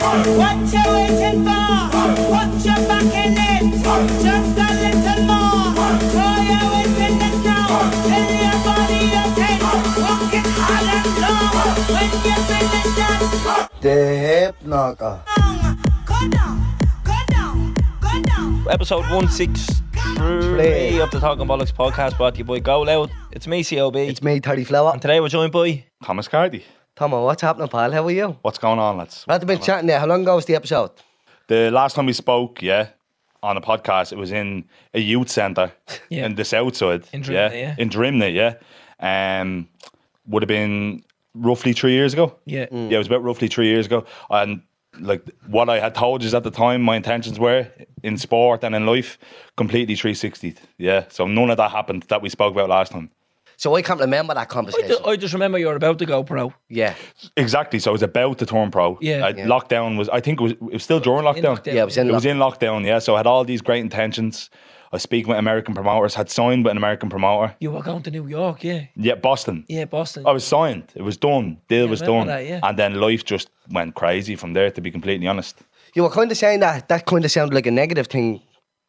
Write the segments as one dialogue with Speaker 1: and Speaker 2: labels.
Speaker 1: What you waiting for? Put your back in it. Just a little more. Throw your weight in it now. Tell your body you're ten. Walk it hard and long. When you finish that
Speaker 2: The hip knocker.
Speaker 1: song, go down, go down, go down.
Speaker 3: Episode 163 of the Talking Bollocks podcast brought to you by Go Loud. It's me, COB.
Speaker 2: It's me, Terry Flower.
Speaker 3: and today we're joined by
Speaker 4: Thomas Carty.
Speaker 2: Tomo, what's happening, pal? How are you?
Speaker 4: What's going on, lads?
Speaker 2: We've been chatting there. How long ago was the episode?
Speaker 4: The last time we spoke, yeah, on a podcast, it was in a youth centre
Speaker 3: Yeah.
Speaker 4: in the south side.
Speaker 3: In Drimnagh, yeah.
Speaker 4: In Drimnagh, yeah. Um, would have been roughly three years ago.
Speaker 3: Yeah.
Speaker 4: Yeah, it was about roughly three years ago. And like what I had told you at the time, my intentions were in sport and in life, completely 360. Yeah. So none of that happened that we spoke about last time.
Speaker 2: So I can't remember that
Speaker 3: I,
Speaker 2: conversation.
Speaker 3: ju- I just remember you were about to go pro.
Speaker 2: yeah.
Speaker 4: Exactly. So I was about to turn pro.
Speaker 3: Yeah.
Speaker 4: Uh,
Speaker 3: Yeah.
Speaker 4: Lockdown was, I think it was, it was still during lockdown.
Speaker 3: lockdown.
Speaker 2: Yeah, it was in
Speaker 4: It was in lockdown, yeah. So I had all these great intentions. I was speaking with American promoters, had signed with an American promoter.
Speaker 3: You were going to New York, yeah.
Speaker 4: Yeah, Boston.
Speaker 3: Yeah, Boston.
Speaker 4: I was signed. It was done. Deal
Speaker 3: Yeah,
Speaker 4: was done.
Speaker 3: that, yeah.
Speaker 4: And then life just went crazy from there, to be completely honest.
Speaker 2: You were kind of saying that. That kind of sounded like a negative thing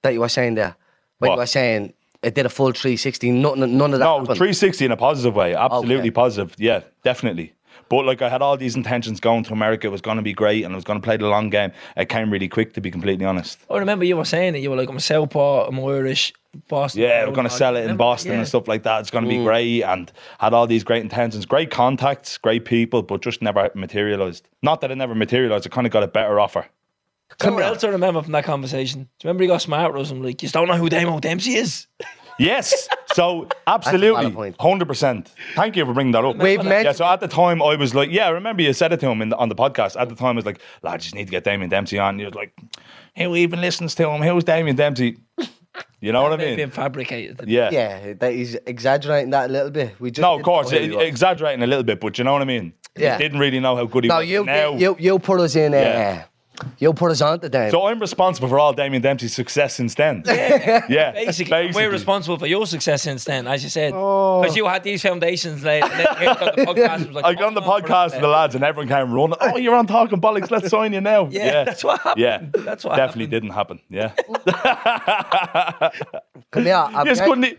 Speaker 2: that you were saying there. When
Speaker 4: What?
Speaker 2: you were saying it did a full 360, nothing, none of that
Speaker 4: No,
Speaker 2: happened.
Speaker 4: 360 in a positive way. Absolutely
Speaker 2: Okay.
Speaker 4: positive. Yeah, definitely. But like I had all these intentions going to America. It was going to be great and I was going to play the long game. It came really quick, to be completely honest.
Speaker 3: I remember you were saying that you were like, I'm a Southpaw, I'm Irish, Boston.
Speaker 4: Yeah, we're going to sell it in
Speaker 3: Remember?
Speaker 4: Boston
Speaker 3: Yeah.
Speaker 4: and stuff like that. It's going to
Speaker 2: Mm.
Speaker 4: be great and had all these great intentions, great contacts, great people, but just never materialized. Not that it never materialized, I kind of got a better offer.
Speaker 2: Come
Speaker 3: What
Speaker 2: here.
Speaker 3: else I remember from that conversation? Do you remember you got smart with us and like, you don't know who Damo Dempsey is?
Speaker 4: Yes, so absolutely,
Speaker 2: point.
Speaker 4: 100%. Thank you for bringing that up.
Speaker 2: We've met.
Speaker 4: Yeah, so at the time I was like, yeah, I remember you said it to him in the, on the podcast. At the time I was like, lad, just need to get Damien Dempsey on. You're like, who even listens to him? Who's Damien Dempsey? You know what I mean?
Speaker 3: Being
Speaker 4: mean?
Speaker 3: fabricated.
Speaker 4: Yeah.
Speaker 2: yeah, that he's exaggerating that a little bit. We just
Speaker 4: No, of course,
Speaker 2: know who he was.
Speaker 4: exaggerating a little bit, but you know what I mean?
Speaker 2: Yeah.
Speaker 4: Didn't really know how good he
Speaker 2: No,
Speaker 4: was.
Speaker 2: you,
Speaker 4: now,
Speaker 2: you you put us in. Uh,
Speaker 4: Yeah.
Speaker 2: You put us on to them.
Speaker 4: So I'm responsible for all Damien Dempsey's success since then. Yeah, yeah.
Speaker 3: Basically, we're responsible for your success since then, as you said.
Speaker 4: Oh.
Speaker 3: Because you had these foundations laid. And then you got the podcast. and was like,
Speaker 4: I got on the podcast with the lads, and everyone came running. Oh, you're on talking bollocks. Let's sign you now.
Speaker 3: Yeah, that's what happened.
Speaker 4: Yeah,
Speaker 3: That's what
Speaker 4: definitely
Speaker 3: happened.
Speaker 4: didn't happen. Yeah,
Speaker 2: Come here. Have
Speaker 4: just
Speaker 2: we-
Speaker 4: couldn't. e-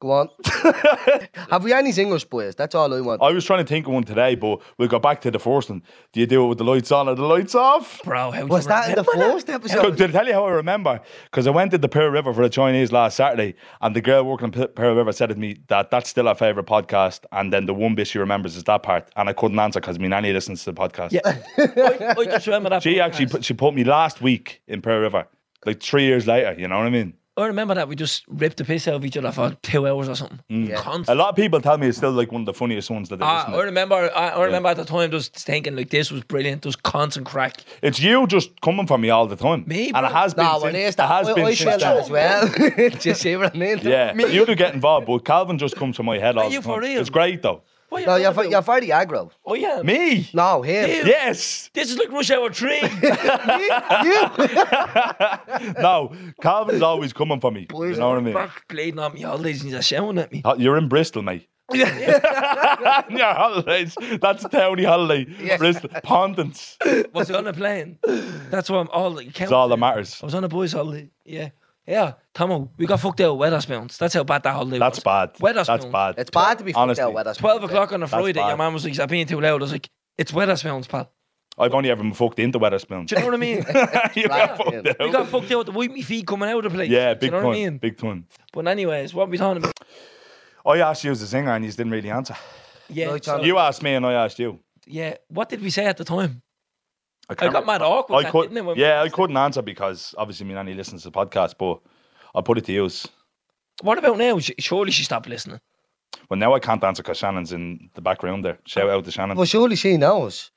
Speaker 2: Go on. Have we any English boys? That's all I want.
Speaker 4: I was trying to think of one today, but we got back to the first one. Do you do it with the lights on or the lights off?
Speaker 3: Bro, how
Speaker 2: was that in the first episode?
Speaker 4: Did I tell you how I remember? Because I went to the Pearl River for the Chinese last Saturday, and the girl working in Pearl River said to me that that's still her favourite podcast, and then the one bit she remembers is that part, and I couldn't answer because my nanny listens to the podcast.
Speaker 3: Yeah. I, I just remember that.
Speaker 4: She actually put, she put me last week in Pearl River, like three years later. You know what I mean?
Speaker 3: I remember that we just ripped the piss out of each other for two hours or something.
Speaker 4: Mm.
Speaker 2: Yeah.
Speaker 4: A lot of people tell me it's still like one of the funniest ones that they
Speaker 3: Ah, I
Speaker 4: to.
Speaker 3: remember. I, I remember at the time just thinking like this was brilliant. There was constant crack.
Speaker 4: It's you just coming for me all the time,
Speaker 3: Me,
Speaker 4: and it
Speaker 3: bro?
Speaker 4: has been.
Speaker 2: No, well,
Speaker 4: since,
Speaker 2: there's
Speaker 4: it
Speaker 2: that.
Speaker 4: has
Speaker 2: I,
Speaker 4: been
Speaker 2: I
Speaker 4: since
Speaker 2: that as well. Do you see what I mean?
Speaker 4: Yeah, you do get involved, but Calvin just comes to my head all
Speaker 3: you
Speaker 4: the
Speaker 3: for
Speaker 4: time.
Speaker 3: real?
Speaker 4: It's great though.
Speaker 3: What
Speaker 2: No, you're,
Speaker 3: about?
Speaker 2: ve- you're very aggro.
Speaker 3: Oh yeah,
Speaker 4: Me?
Speaker 2: No, him.
Speaker 3: You.
Speaker 4: Yes.
Speaker 3: This is like Rush Hour Three.
Speaker 4: No, Calvin's always coming for me. You know what I mean?
Speaker 3: Back bleeding on me holidays and he's shouting at me.
Speaker 4: Uh, You're in Bristol, mate. Your holidays. That's a towny holiday.
Speaker 2: Yeah.
Speaker 4: Bristol. Pondants.
Speaker 3: Was I on a plane? That's what I'm all like.
Speaker 4: It's all that matters.
Speaker 3: I was on a boys' holiday. Yeah. Yeah, Tomo, we got fucked out with Wetherspoons. That's how bad that holiday
Speaker 4: That's
Speaker 3: was.
Speaker 4: That's bad.
Speaker 3: Wetherspoons.
Speaker 4: That's bad.
Speaker 2: It's bad to be fucked
Speaker 4: Honestly.
Speaker 2: out with us.
Speaker 3: 12 eh? o'clock on a Friday,
Speaker 4: bad.
Speaker 3: your man was like, "Is that being too loud?" I was like, it's Wetherspoons, pal.
Speaker 4: I've only ever been fucked into Wetherspoons.
Speaker 3: Do you know what I mean?
Speaker 4: you got fucked
Speaker 2: yeah.
Speaker 3: we got fucked out to wipe me feet coming out of the place.
Speaker 4: Yeah,
Speaker 3: Do
Speaker 4: big
Speaker 3: you know
Speaker 4: time.
Speaker 3: what I mean?
Speaker 4: Big time.
Speaker 3: But anyways, what are we talking about?
Speaker 4: I asked you as a singer and you didn't really answer.
Speaker 3: Yeah,
Speaker 2: Right,
Speaker 3: so-
Speaker 4: You asked me and I asked you.
Speaker 3: yeah. What did we say at the time? I
Speaker 4: can't
Speaker 3: got
Speaker 4: re-
Speaker 3: mad awkward.
Speaker 4: I
Speaker 3: then,
Speaker 4: could,
Speaker 3: didn't I,
Speaker 4: yeah, I couldn't answer because obviously me nanny listens to the podcast, but I'll put it to use.
Speaker 3: What about now? Surely she stopped listening.
Speaker 4: Well, now I can't answer because Shannon's in the background there. Shout out to Shannon.
Speaker 2: Well, surely she knows.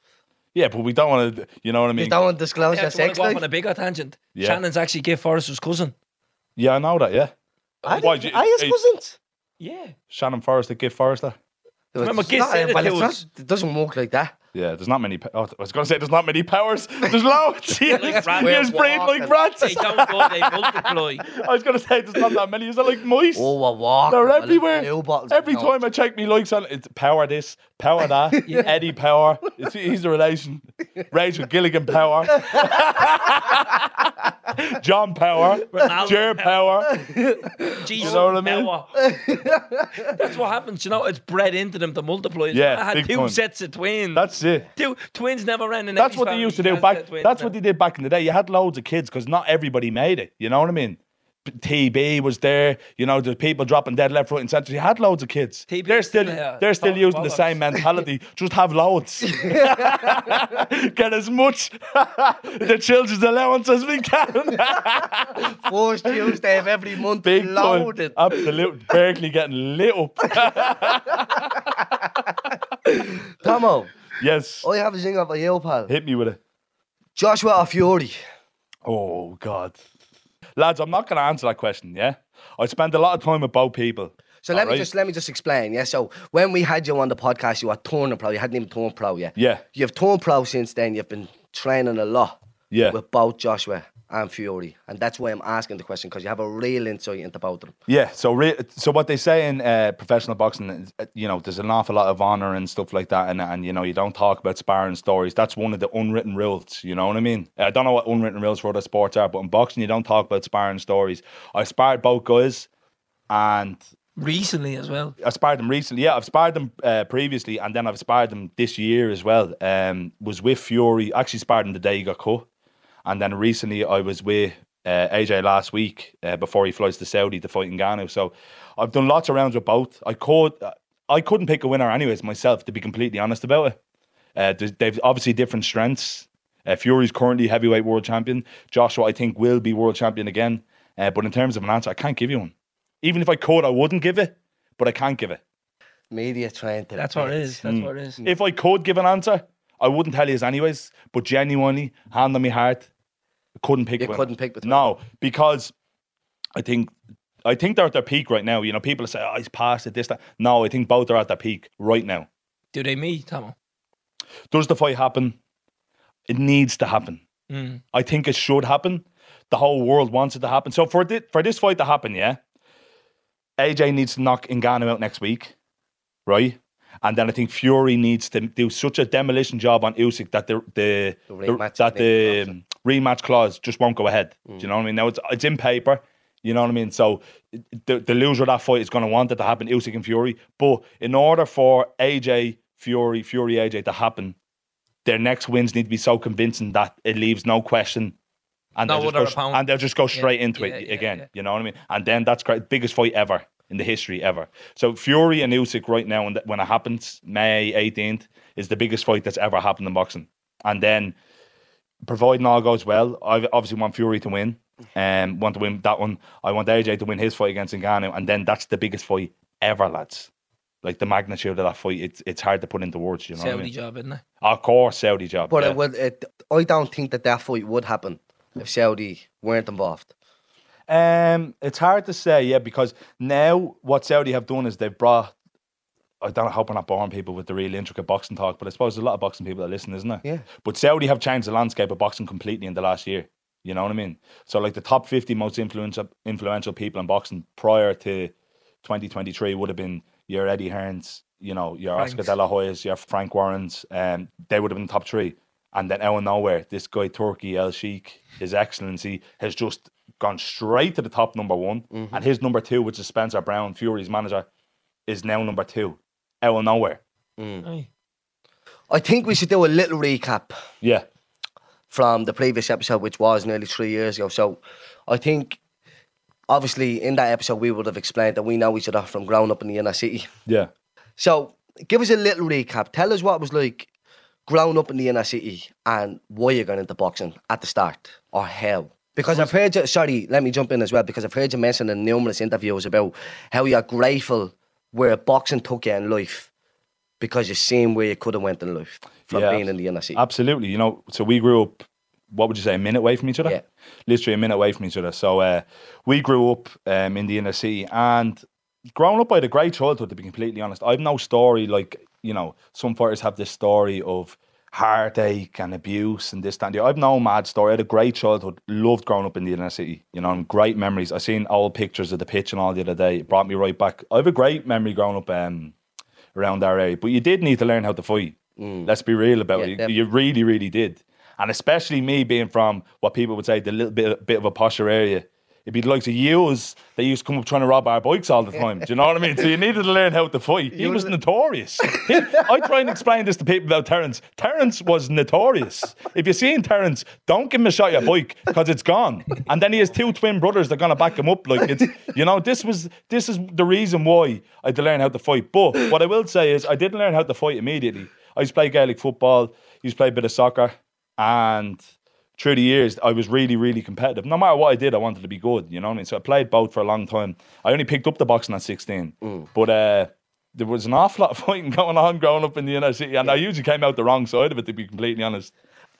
Speaker 4: Yeah, but we don't want to, you know what I
Speaker 2: You
Speaker 4: mean?
Speaker 2: don't want to disclose
Speaker 3: Yeah,
Speaker 2: your
Speaker 3: do you wanna
Speaker 2: sex
Speaker 3: go
Speaker 2: life.
Speaker 3: on a bigger tangent.
Speaker 4: Yeah.
Speaker 3: Shannon's actually Gift Forrester's cousin.
Speaker 4: Yeah, I know that, yeah.
Speaker 2: I
Speaker 4: Why,
Speaker 2: didn't-
Speaker 4: you-
Speaker 2: I his
Speaker 4: hey,
Speaker 2: cousins.
Speaker 3: Yeah.
Speaker 4: Shannon Forrester, Gift Forrester.
Speaker 3: Remember,
Speaker 2: It's
Speaker 3: Giz
Speaker 2: not-
Speaker 3: said it
Speaker 2: well, it's not- it doesn't work like that.
Speaker 4: Yeah, there's not many. pa- Oh, I was going to say there's not many powers. There's loads.
Speaker 3: Like
Speaker 4: Yes,
Speaker 3: rats.
Speaker 4: yes, like rats.
Speaker 3: They don't go, they multiply.
Speaker 4: I was going to say there's not that many. Is it like mice?
Speaker 2: Oh, a walk.
Speaker 4: They're everywhere. Every
Speaker 2: no.
Speaker 4: time I check me likes on it's power this, power that, Eddie Power. It's, he's a relation. Rachel Gilligan Power. John Power. Jer Power.
Speaker 3: Jesus,
Speaker 4: You know what I mean?
Speaker 3: power. That's what happens. You know, it's bred into them to multiply.
Speaker 4: Yeah,
Speaker 3: I had two
Speaker 4: time.
Speaker 3: sets of twins.
Speaker 4: That's it.
Speaker 3: two twins never ran in.
Speaker 4: That's what they used to do back. That's what they did back in the day. You had loads of kids because not everybody made it. You know what I mean? TB was there. You know, the people dropping dead left, right, and centre. You had loads of kids.
Speaker 3: TB
Speaker 4: they're still they're still using the same mentality. Just have loads. Get as much the children's allowance as we can.
Speaker 2: First Tuesday of every month,
Speaker 4: Big time.
Speaker 2: loaded.
Speaker 4: Absolute. Berkeley getting lit up.
Speaker 2: Tomo,
Speaker 4: yes.
Speaker 2: I have a thing of a you, pal.
Speaker 4: Hit me with it.
Speaker 2: Joshua Fury?
Speaker 4: Oh God, lads, I'm not going to answer that question. Yeah, I spend a lot of time with both people.
Speaker 2: So let me just let me just explain. Yeah. So when we had you on the podcast, you were turning pro. You hadn't even turned pro yet.
Speaker 4: Yeah,
Speaker 2: You've turned pro since then. You've been training a lot
Speaker 4: yeah,
Speaker 2: with both Joshua and Fury, and that's why I'm asking the question because you have a real insight into both of them.
Speaker 4: yeah. So, re- so what they say in uh, professional boxing, uh, you know, there's an awful lot of honor and stuff like that, and and you know, you don't talk about sparring stories. That's one of the unwritten rules. You know what I mean? I don't know what unwritten rules for other sports are, but in boxing, you don't talk about sparring stories. I sparred both guys, and
Speaker 3: recently as well.
Speaker 4: I sparred them recently. Yeah, I've sparred them uh, previously, and then I've sparred them this year as well. Um, was with Fury. Actually, sparred him the day he got cut, and then recently I was with uh, AJ last week uh, before he flies to Saudi to fight in Ngannou. So I've done lots of rounds with both. I could, I couldn't pick a winner anyways myself, to be completely honest about it. Uh, they've obviously different strengths. Uh, Fury's currently heavyweight world champion. Joshua, I think, will be world champion again. Uh, but in terms of an answer, I can't give you one. Even if I could, I wouldn't give it, but I can't give it.
Speaker 2: Media trying to.
Speaker 3: That's what it is. That's what it is.
Speaker 4: If I could give an answer, I wouldn't tell you anyways. But genuinely, hand on my heart, I couldn't pick.
Speaker 2: You
Speaker 4: one.
Speaker 2: couldn't pick between
Speaker 4: No, because I think I think they're at their peak right now. You know, people say, "Oh, he's past it." This, that. No, I think both are at their peak right now.
Speaker 3: Do they meet, Tomo?
Speaker 4: Does the fight happen? It needs to happen.
Speaker 3: Mm.
Speaker 4: I think it should happen. The whole world wants it to happen. So for thi- for this fight to happen, yeah, AJ needs to knock Ngannou out next week, right? And then I think Fury needs to do such a demolition job on Usyk that the the,
Speaker 2: The
Speaker 4: the-
Speaker 2: rematch
Speaker 4: that the um, rematch clause just won't go ahead. Do you know what I mean? Now it's it's in paper. You know what I mean? So the the loser of that fight is going to want it to happen, Usyk and Fury. But in order for AJ Fury Fury AJ to happen, their next wins need to be so convincing that it leaves no question. And,
Speaker 3: No
Speaker 4: they'll, just go, and they'll just go straight into
Speaker 3: yeah,
Speaker 4: it
Speaker 3: yeah,
Speaker 4: again.
Speaker 3: yeah.
Speaker 4: You know what I mean? And then that's great. Biggest fight ever in the history ever. So Fury and Usyk right now, when, when it happens, May 18th, is the biggest fight that's ever happened in boxing. And then, providing all goes well, I obviously want Fury to win. Um, want to win that one. I want AJ to win his fight against Ngannou, and then that's the biggest fight ever, lads. Like the magnitude of that fight, it's it's hard to put into words. You know what I
Speaker 3: Saudi
Speaker 4: mean?
Speaker 3: job, isn't it?
Speaker 4: Of course, Saudi job.
Speaker 2: But
Speaker 4: yeah.
Speaker 2: it would. It, I don't think that that fight would happen if Saudi weren't involved.
Speaker 4: Um, it's hard to say, yeah, because now what Saudi have done is they've brought. I don't know, hope I'm not boring people with the real intricate boxing talk, but I suppose there's a lot of boxing people that listen, isn't there?
Speaker 2: Yeah.
Speaker 4: But Saudi have changed the landscape of boxing completely in the last year. You know what I mean? So, like the top 50 most influential influential people in boxing prior to 2023 would have been your Eddie Hearns, you know, your Oscar De La Hoyas, your Frank Warrens, um, they would have been the top three. And then out of nowhere, this guy Turki Alalshikh, His Excellency, has just gone straight to the top number one. And mm-hmm. his number two, which is Spencer Brown, Fury's manager, is now number two. Out of nowhere. Mm.
Speaker 3: Aye.
Speaker 2: I think we should do a little recap
Speaker 4: Yeah.
Speaker 2: from the previous episode, which was nearly three years ago. So I think, obviously, in that episode, we would have explained that we know each other from growing up in the inner city.
Speaker 4: Yeah.
Speaker 2: So give us a little recap. Tell us what it was like growing up in the inner city and why you got into boxing at the start or how. Because I've heard you, sorry, let me jump in as well, because I've heard you mention in numerous interviews about how you're grateful where boxing took you in life because you've seen where you could have went in life from
Speaker 4: Yeah,
Speaker 2: being in the inner city.
Speaker 4: Absolutely. You know, so we grew up, what would you say, a minute away from each other?
Speaker 2: Yeah.
Speaker 4: Literally a minute away from each other. So uh, we grew up um, in the inner city and growing up, I had a great childhood. To be completely honest, I've no story like you know some fighters have this story of heartache and abuse and this that, and the. I've no mad story. I had a great childhood. Loved growing up in the inner city. You know, and great memories. I seen old pictures of the pitch and all the other day. It brought me right back. I have a great memory growing up um, around our area. But you did need to learn how to fight. Let's be real about
Speaker 2: Yeah,
Speaker 4: it.
Speaker 2: Definitely.
Speaker 4: you really, really did. And especially me being from what people would say the little bit bit of a posher area. It'd be the likes of yous that used to come up trying to rob our bikes all the time. Do you know what I mean? So you needed to learn how to fight. He was notorious. He- I try and explain this to people about Terence. Terence was notorious. If you're seeing Terence, don't give him a shot at your bike because it's gone. And then he has two twin brothers that are gonna back him up. Like it's you know, this was this is the reason why I had to learn how to fight. But what I will say is I didn't learn how to fight immediately. I used to play Gaelic football, used to play a bit of soccer, and through the years, I was really, really competitive. No matter what I did, I wanted to be good. You know what I mean? So I played both for a long time. I only picked up the boxing at 16. But uh, there was an awful lot of fighting going on growing up in the inner city. And I usually came out the wrong side of it, to be completely honest.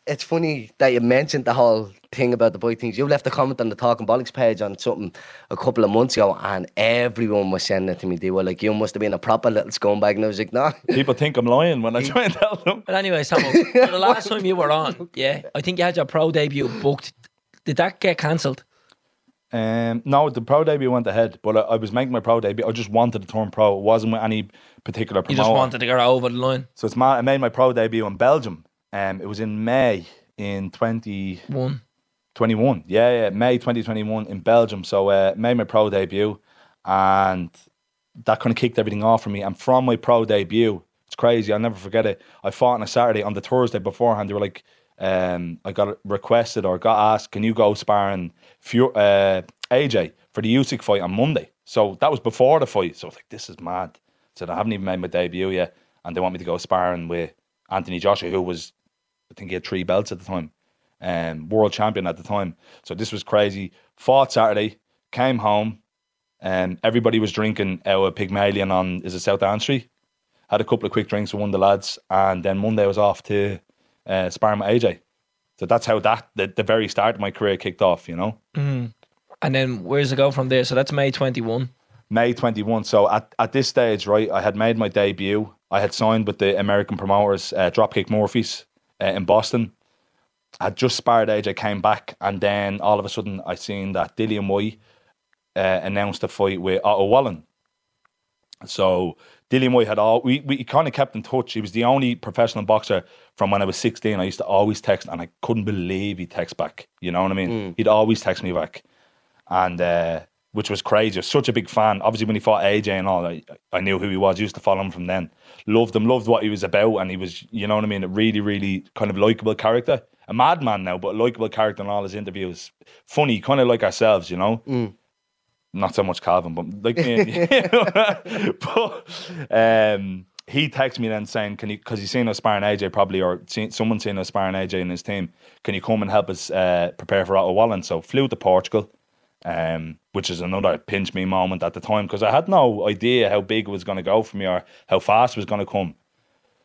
Speaker 2: It's funny that you mentioned the whole thing about the boy things. You left a comment on the Talking Bollocks page on something a couple of months ago, and everyone was sending it to me. They were like, "You must have been a proper little scumbag," and I was like, "No."
Speaker 4: People think I'm lying when I try and tell them.
Speaker 3: But anyway, Samuel, the last time you were on, yeah, I think you had your pro debut booked. Did that get cancelled?
Speaker 4: Um, no, the pro debut went ahead, but I, I was making my pro debut. I just wanted to turn pro. It wasn't with any particular
Speaker 3: You
Speaker 4: promoter.
Speaker 3: just wanted to get over the line.
Speaker 4: So it's ma- I made my pro debut in Belgium. Um, it was in May in 20, 21. Yeah, yeah, May 2021 in Belgium. So uh, made my pro debut, and that kind of kicked everything off for me. And from my pro debut, it's crazy. I'll never forget it. I fought on a Saturday. On the Thursday beforehand, they were like, um, I got requested or got asked, can you go sparring Fu- uh, AJ for the Usyk fight on Monday? So that was before the fight. So I was like, this is mad. So I haven't even made my debut yet, and they want me to go sparring with Anthony Joshua, who was, I think he had three belts at the time um, world champion at the time. So this was crazy. Fought Saturday, came home, and everybody was drinking our Pygmalion on is it South Ann Street. Had a couple of quick drinks with one of the lads, and then Monday I was off to uh, sparring with AJ. So that's how that the, the very start of my career kicked off. You know,
Speaker 3: And then where's it go from there? So that's May 21.
Speaker 4: May twenty one. So at, at this stage, right, I had made my debut. I had signed with the American promoters, uh, Dropkick Murphys, uh, in Boston. I had just sparred AJ, came back, and then all of a sudden I seen that Dillian Whyte uh, announced a fight with Otto Wallin. So Dillian Whyte had all we, we kind of kept in touch. He was the only professional boxer from when I was 16. I used to always text and I couldn't believe he text back. You know what I mean? He'd always text me back. And uh, which was crazy. I was such a big fan. Obviously when he fought AJ and all, I, I knew who he was, used to follow him from then. Loved him, loved what he was about, and he was, you know what I mean, a really, really kind of likable character. A madman now, but a likable character in all his interviews. Funny, kind of like ourselves, you know? not so much Calvin, but like me. but um, he texted me then saying, "Can you?" Because he's seen us sparring AJ probably, or seen, someone seen us sparring AJ in his team. Can you come and help us uh, prepare for Otto Wallin? So flew to Portugal, um, which is another pinch me moment at the time because I had no idea how big it was going to go for me or how fast it was going to come.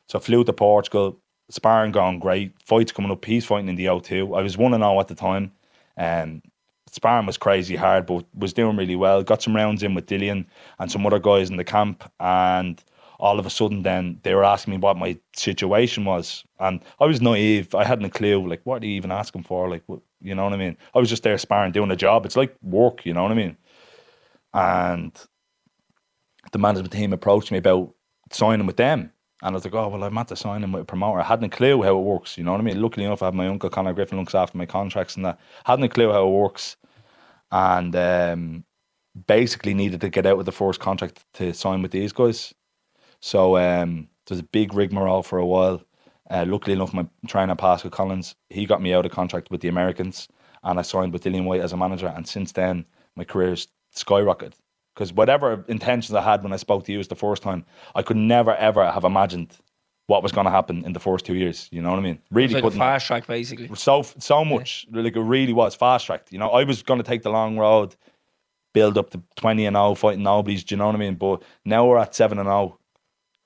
Speaker 4: So flew to Portugal, sparring going great, fights coming up. He's fighting in the O2. I was one and zero at the time. Um, sparring was crazy hard, but was doing really well. Got some rounds in with Dillian and some other guys in the camp, and all of a sudden, then they were asking me what my situation was, and I was naive. I hadn't a clue. Like, what are you even asking for? Like, what, you know what I mean? I was just there sparring, doing a job. It's like work, you know what I mean? And the management team approached me about signing with them. And I was like, oh, well, I'm at the signing with a promoter. I hadn't a clue how it works, you know what I mean? Luckily enough, I have my uncle, Conor Griffin, looks after my contracts and that. Hadn't a clue how it works. And um, basically needed to get out with the first contract to sign with these guys. So um, there was a big rigmarole for a while. Uh, luckily enough, my trainer, Pascal Collins, he got me out of contract with the Americans. And I signed with Dillian Whyte as a manager. And since then, my career's skyrocketed because whatever intentions I had when I spoke to you was the first time, I could never ever have imagined what was going to happen in the first two years. You know what I mean? Really
Speaker 3: like
Speaker 4: couldn't.
Speaker 3: fast track, basically.
Speaker 4: So so much, like it really was fast tracked. You know, I was going to take the long road, build up to twenty and zero, fighting nobodies. Do you know what I mean? But now we're at seven and zero,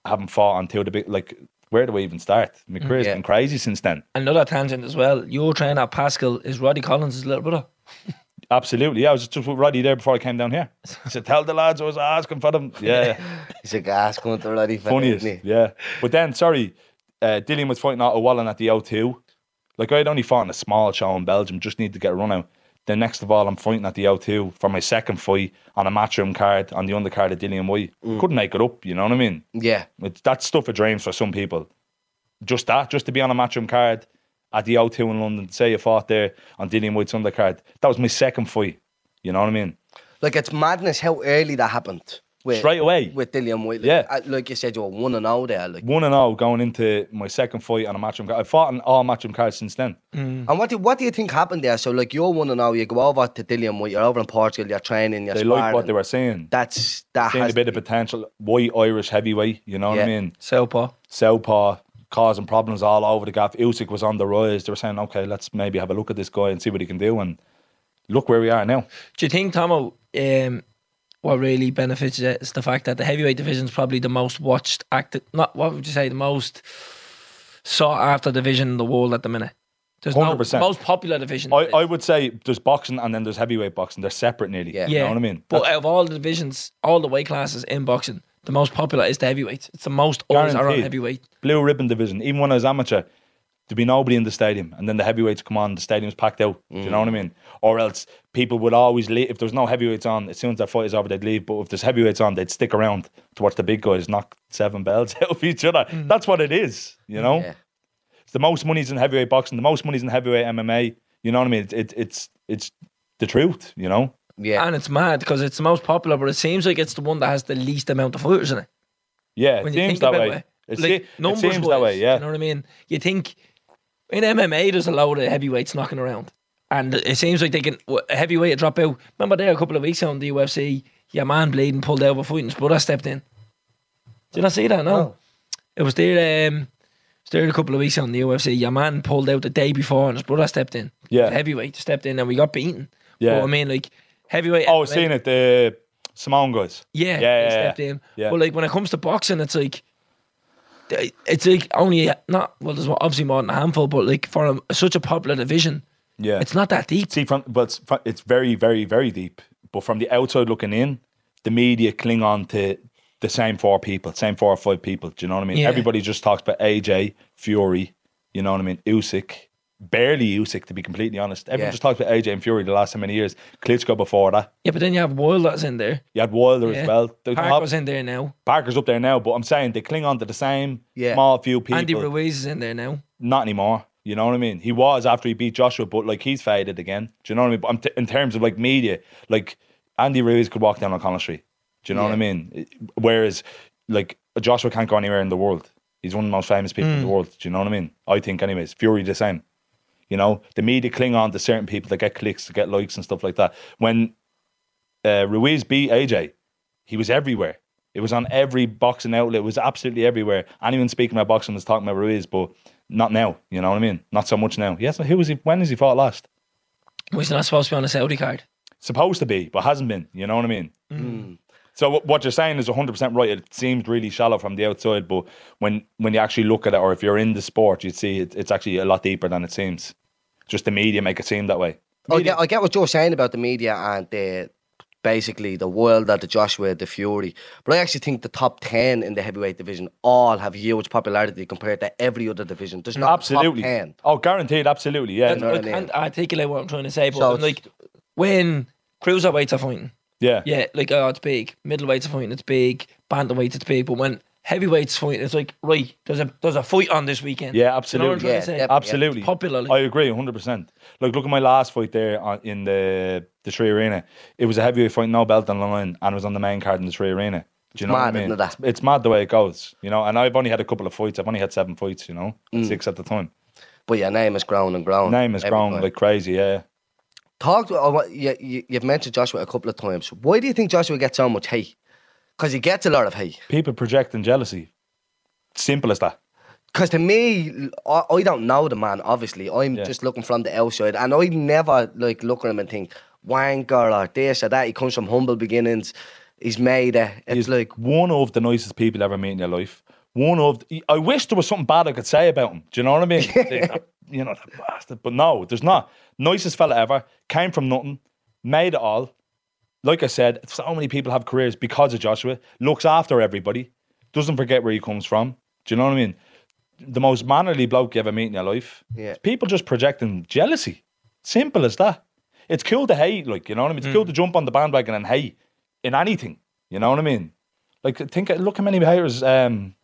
Speaker 4: haven't fought until the big. Like, where do we even start? My career's
Speaker 2: Yeah.
Speaker 4: been crazy since then.
Speaker 3: Another tangent as well. Your trainer, Pascal, is Roddy Collins' little brother.
Speaker 4: Absolutely. Yeah, I was just with Roddy there before I came down here. He said, "Tell the lads I was asking for them." Yeah,
Speaker 2: He's a gas cunt already. for
Speaker 4: funniest.
Speaker 2: isn't he?
Speaker 4: Yeah, but then sorry, uh, Dillian was fighting Otto Wallin at the O2. Like I'd only fought in a small show in Belgium, just need to get a run out. Then next of all, I'm fighting at the O2 for my second fight on a matchroom card on the undercard of Dillian Whyte. Mm. Couldn't make it up, you know what I mean?
Speaker 2: Yeah.
Speaker 4: It's, that's stuff of dreams for some people. Just that, just to be on a matchroom card at the O2 in London, say you fought there on Dillian Whyte's undercard. That was my second fight. You know what I mean?
Speaker 2: Like it's madness how early that happened. With,
Speaker 4: Straight away.
Speaker 2: with Dillian Whyte. Like,
Speaker 4: Yeah.
Speaker 2: like you said, you were one and all there. Like,
Speaker 4: One and all going into my second fight on a matchroom card. I've fought on all matchroom cards since then.
Speaker 2: and what do what do you think happened there? So like you're one and all. You go over to Dillian White. You're over in Portugal. You're training. You're
Speaker 4: They
Speaker 2: sparring.
Speaker 4: liked what they were saying.
Speaker 2: That's that
Speaker 4: Seeing
Speaker 2: has
Speaker 4: a bit of potential. White Irish heavyweight, you know what I
Speaker 2: Yeah.
Speaker 4: mean?
Speaker 3: Southpaw.
Speaker 4: Southpaw causing problems all over the gap. Usyk was on the rise. They were saying, okay, let's maybe have a look at this guy and see what he can do. And look where we are now.
Speaker 3: Do you think, Tomo, um, what really benefits it is the fact that the heavyweight division is probably the most watched, active, not what would you say, the most sought after division in the world at the minute? There's no
Speaker 4: 100%.
Speaker 3: most popular division.
Speaker 4: I, I would say there's boxing and then there's heavyweight boxing. They're separate nearly.
Speaker 2: Yeah.
Speaker 4: You know what I mean?
Speaker 3: But
Speaker 4: That's
Speaker 3: out of all the divisions, all the weight classes in boxing, the most popular is the heavyweight. It's the most always are on heavyweight.
Speaker 4: blue ribbon division. Even when I was amateur, there'd be nobody in the stadium. And then the heavyweights come on, the stadium's packed out. Do you know mm. what I mean? Or else people would always leave. If there's no heavyweights on, as soon as that fight is over, they'd leave. But if there's heavyweights on, they'd stick around to watch the big guys knock seven belts out of each other. Mm. That's what it is, you know?
Speaker 2: Yeah.
Speaker 4: It's the most money's in heavyweight boxing, the most money's in heavyweight MMA. You know what I mean? It, it, it's it's the truth, you know?
Speaker 2: yeah.
Speaker 3: And it's mad because it's the most popular, but it seems like it's the one that has the least amount of fighters in it.
Speaker 4: Yeah, it
Speaker 3: When you
Speaker 4: seems that way.
Speaker 3: it,
Speaker 4: It,
Speaker 3: like
Speaker 4: se- it
Speaker 3: numbers
Speaker 4: seems that way, yeah.
Speaker 3: You know what I mean? You think in MMA there's a load of heavyweights knocking around, and it seems like they can a heavyweight drop out. Remember there a couple of weeks ago on the UFC, your man bleeding pulled out of a fight and his brother stepped in. Did I see that? No,
Speaker 2: No.
Speaker 3: it was there. Um, it was there a couple of weeks on the UFC. Your man pulled out the day before and his brother stepped in.
Speaker 4: Yeah.
Speaker 3: Heavyweight stepped in and we got beaten.
Speaker 4: Yeah.
Speaker 3: But I mean, like heavyweight.
Speaker 4: Oh,
Speaker 3: MMA
Speaker 4: seeing it, the Simone guys.
Speaker 3: yeah,
Speaker 4: Yeah, yeah,
Speaker 3: stepped
Speaker 4: yeah.
Speaker 3: in.
Speaker 4: Yeah.
Speaker 3: But like when it comes to boxing, it's like it's like only not well. There's obviously more than a handful, but like for a, such a popular division,
Speaker 4: Yeah.
Speaker 3: it's not that deep.
Speaker 4: See, from but it's, it's very, very, very deep. But from the outside looking in, the media cling on to the same four people, same four or five people. Do you know what I mean?
Speaker 3: Yeah.
Speaker 4: Everybody just talks about AJ, Fury. You know what I mean? Usyk, barely Usyk to be completely honest. Everyone
Speaker 2: Yeah.
Speaker 4: just talks about AJ and Fury the last so many years. Klitschko before that.
Speaker 3: Yeah, but then you have Wilder's in there.
Speaker 4: You had Wilder
Speaker 3: Yeah.
Speaker 4: as well.
Speaker 3: Parker's in there now.
Speaker 4: Parker's up there now, but I'm saying they cling on to the same
Speaker 2: Yeah.
Speaker 4: small few people.
Speaker 3: Andy Ruiz is in there now.
Speaker 4: Not anymore. You know what I mean? He was after he beat Joshua, but like he's faded again. Do you know what I mean? But I'm t- in terms of like media, like Andy Ruiz could walk down O'Connell Street. Do you know what I mean? Whereas like Joshua can't go anywhere in the world. He's one of the most famous people in the mm. world. Do you know what I mean? I think, anyways. Fury the same. You know, the media cling on to certain people that get clicks, to get likes and stuff like that. When uh, Ruiz beat AJ, he was everywhere. It was on every boxing outlet. It was absolutely everywhere. Anyone speaking about boxing was talking about Ruiz, but not now. You know what I mean? Not so much now. Yes, who was he? When has he fought last?
Speaker 3: Was he not supposed to be on a Saudi card?
Speaker 4: Supposed to be, but hasn't been. You know what I mean? So what you're saying is 100 percent right. It seems really shallow from the outside, but when when you actually look at it, or if you're in the sport, you'd see it, it's actually a lot deeper than it seems. Just the media make it seem that way.
Speaker 2: I get, I get what you're saying about the media and the basically the Wilder, the Joshua, the Fury. But I actually think the top ten in the heavyweight division all have huge popularity compared to every other division. There's not
Speaker 4: absolutely.
Speaker 2: top ten.
Speaker 4: Oh, guaranteed. Absolutely. Yeah.
Speaker 3: And
Speaker 2: know what
Speaker 3: I
Speaker 2: I mean?
Speaker 3: can't articulate what I'm trying to say, but
Speaker 2: So
Speaker 3: like when cruiserweights are fighting,
Speaker 4: yeah.
Speaker 3: yeah, like oh, it's big. Middleweights are fighting, it's big. Bantamweights, it's big. But when heavyweights fighting, it's like right, there's a there's a fight on this weekend.
Speaker 4: Yeah,
Speaker 3: You know what I'm
Speaker 4: absolutely.
Speaker 2: Yeah,
Speaker 3: to say?
Speaker 4: Absolutely.
Speaker 3: It's popular. Like,
Speaker 4: I agree, hundred percent. Like, look at my last fight there on, in the the 3Arena. It was a heavyweight fight, no belt on the line, and it was on the main card in the 3Arena. Do you know
Speaker 2: mad,
Speaker 4: what I mean?
Speaker 2: that?
Speaker 4: It's, it's mad the way it goes, you know. And I've only had a couple of fights. I've only had seven fights, you know,
Speaker 2: Mm.
Speaker 4: six at the time.
Speaker 2: But your name is grown and grown.
Speaker 4: Name has
Speaker 2: every
Speaker 4: grown
Speaker 2: time.
Speaker 4: like crazy. Yeah,
Speaker 2: Talk to oh, you, you, you've mentioned Joshua a couple of times. Why do you think Joshua gets so much hate? Because he gets a lot of hate.
Speaker 4: people projecting jealousy. Simple as that.
Speaker 2: Because to me, I, I don't know the man. Obviously, I'm
Speaker 4: Yeah.
Speaker 2: just looking from the outside, and I never like look at him and think wanker or this or that. He comes from humble beginnings. He's made it. It's
Speaker 4: He's
Speaker 2: like
Speaker 4: one of the nicest people you ever meet in your life. One of the, I wish there was something bad I could say about him. Do you know what I mean? That- you know that bastard. But no, there's not. Nicest fella ever. Came from nothing. made it all. Like I said, so many people have careers because of Joshua. Looks after everybody, doesn't forget where he comes from. Do you know what I mean? The most mannerly bloke you ever meet in your life.
Speaker 2: Yeah.
Speaker 4: People just projecting jealousy. Simple as that. It's cool to hate, like, you know what I mean? It's cool to jump on the bandwagon and hate in anything. You know what I mean? Like, think, look how many haters um,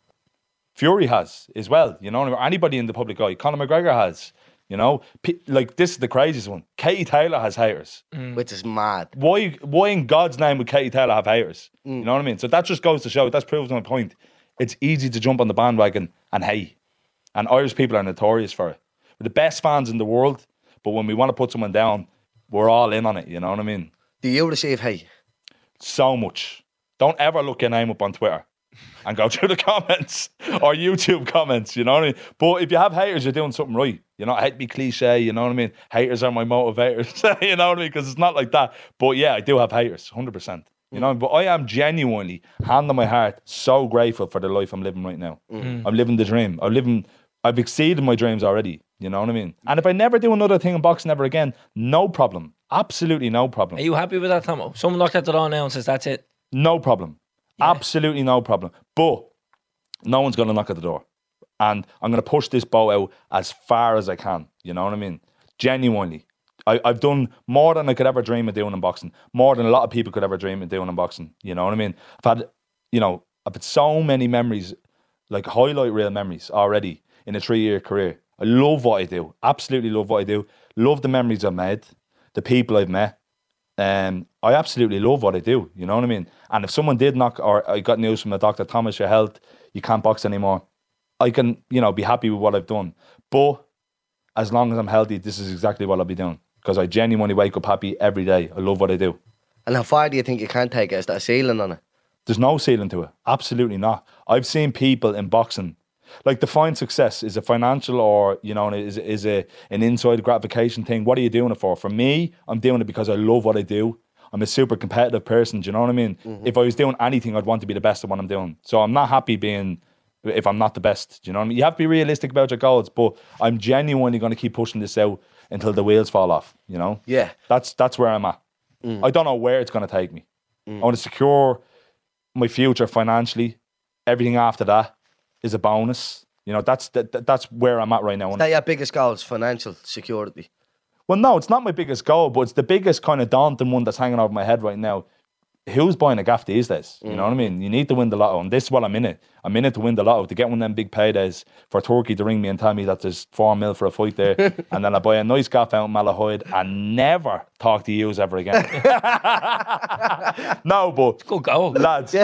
Speaker 4: Fury has as well. You know, what I mean? anybody in the public eye. Conor McGregor has. You know, P- like this is the craziest one. Katie Taylor has haters. Mm.
Speaker 2: which is mad.
Speaker 4: Why? Why in God's name would Katie Taylor have haters? Mm. You know what I mean? So that just goes to show. That's proves my point. It's easy to jump on the bandwagon and hate, and Irish people are notorious for it. We're the best fans in the world, but when we want to put someone down, we're all in on it. You know what I mean?
Speaker 2: Do you receive hate?
Speaker 4: so much. Don't ever look your name up on Twitter and go through the comments or YouTube comments, you know what I mean? But if you have haters, you're doing something right. You know, I hate to be cliche, you know what I mean? Haters are my motivators, you know what I mean? Because it's not like that. But yeah, I do have haters, 100%. You know, but I am genuinely, hand on my heart, so grateful for the life I'm living right now. Mm. I'm living the dream. I'm living, I've exceeded my dreams already. You know what I mean? And if I never do another thing in boxing ever again, no problem. Absolutely no problem.
Speaker 3: Are you happy with that, Tomo? Someone looked at the door now and says that's it.
Speaker 4: No problem. Absolutely no problem. But no one's going to knock at the door. And I'm going to push this boat out as far as I can. You know what I mean? Genuinely. I, I've done more than I could ever dream of doing in boxing. More than a lot of people could ever dream of doing in boxing. You know what I mean? I've had, you know, I've had so many memories, like highlight reel memories already in a three year career. I love what I do. Absolutely love what I do. Love the memories I've made, the people I've met. Um, I absolutely love what I do. You know what I mean? And if someone did knock, or I got news from a doctor, Thomas, your health, you can't box anymore. I can, you know, be happy with what I've done. But as long as I'm healthy, this is exactly what I'll be doing because I genuinely wake up happy every day. I love what I do.
Speaker 2: And how far do you think you can take it? Is that a ceiling on it?
Speaker 4: There's no ceiling to it. Absolutely not. I've seen people in boxing like define success is a financial or you know is is a an inside gratification thing. What are you doing it for? For me, I'm doing it because I love what I do. I'm a super competitive person. Do you know what I mean? Mm-hmm. If I was doing anything, I'd want to be the best at what I'm doing. So I'm not happy being if I'm not the best. Do you know what I mean? You have to be realistic about your goals, but I'm genuinely going to keep pushing this out until the wheels fall off. You know?
Speaker 2: Yeah.
Speaker 4: That's that's where I'm at. Mm. I don't know where it's going to take me. Mm. I want to secure my future financially. Everything after that is a bonus. You know, that's that, that- that's where I'm at right now.
Speaker 2: Is that your biggest goal is financial security?
Speaker 4: Well, no, it's not my biggest goal, but it's the biggest kind of daunting one that's hanging over my head right now. Who's buying a gaff these days? You know what I mm. mean? You need to win the lotto, and this is what I'm in it. I'm in it to win the lotto, to get one of them big paydays for Turki to ring me and tell me that there's four mil for a fight there, and then I buy a nice gaff out in Malahide and never talk to yous ever again. no, but
Speaker 3: Good goal.
Speaker 4: lads,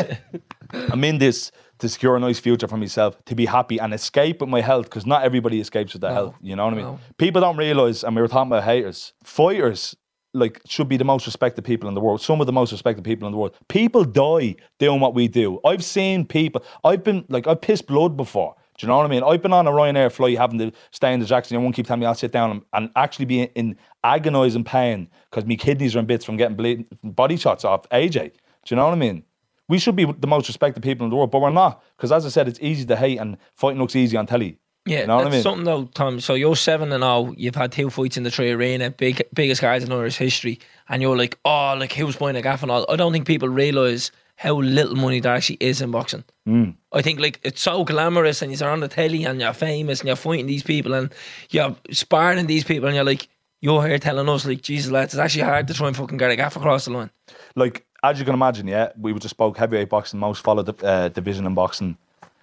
Speaker 4: I'm in this to secure a nice future for myself, to be happy and escape with my health, because not everybody escapes with their health. You know what I mean?
Speaker 3: no.
Speaker 4: People don't realize, and we were talking about haters, fighters like should be the most respected people in the world. Some of the most respected people in the world. People die doing what we do. I've seen people. I've been like I've pissed blood before. Do you know what I mean? I've been on a Ryanair flight having to stay in the Jackson. And one keep telling me I'll sit down and, and actually be in, in agonising pain because my kidneys are in bits from getting body shots off AJ. Do you know what I mean? We should be the most respected people in the world, but we're not. Because as I said, it's easy to hate and fighting looks easy on telly.
Speaker 3: Yeah,
Speaker 4: you know what I
Speaker 3: that's
Speaker 4: mean?
Speaker 3: something though, Tom. So you're seven and oh, you've had two fights in the three arena, big biggest guys in Irish history, and you're like, oh, like who's buying a gaff and all. I don't think people realise how little money there actually is in boxing.
Speaker 4: Mm.
Speaker 3: I think like it's so glamorous, and you're on the telly, and you're famous, and you're fighting these people, and you're sparring these people, and you're like, you're here telling us like, Jesus, lads, it's actually hard to try and fucking get a gaff across the line.
Speaker 4: like as you can imagine, yeah, we just spoke heavyweight boxing, most followed uh, division in boxing.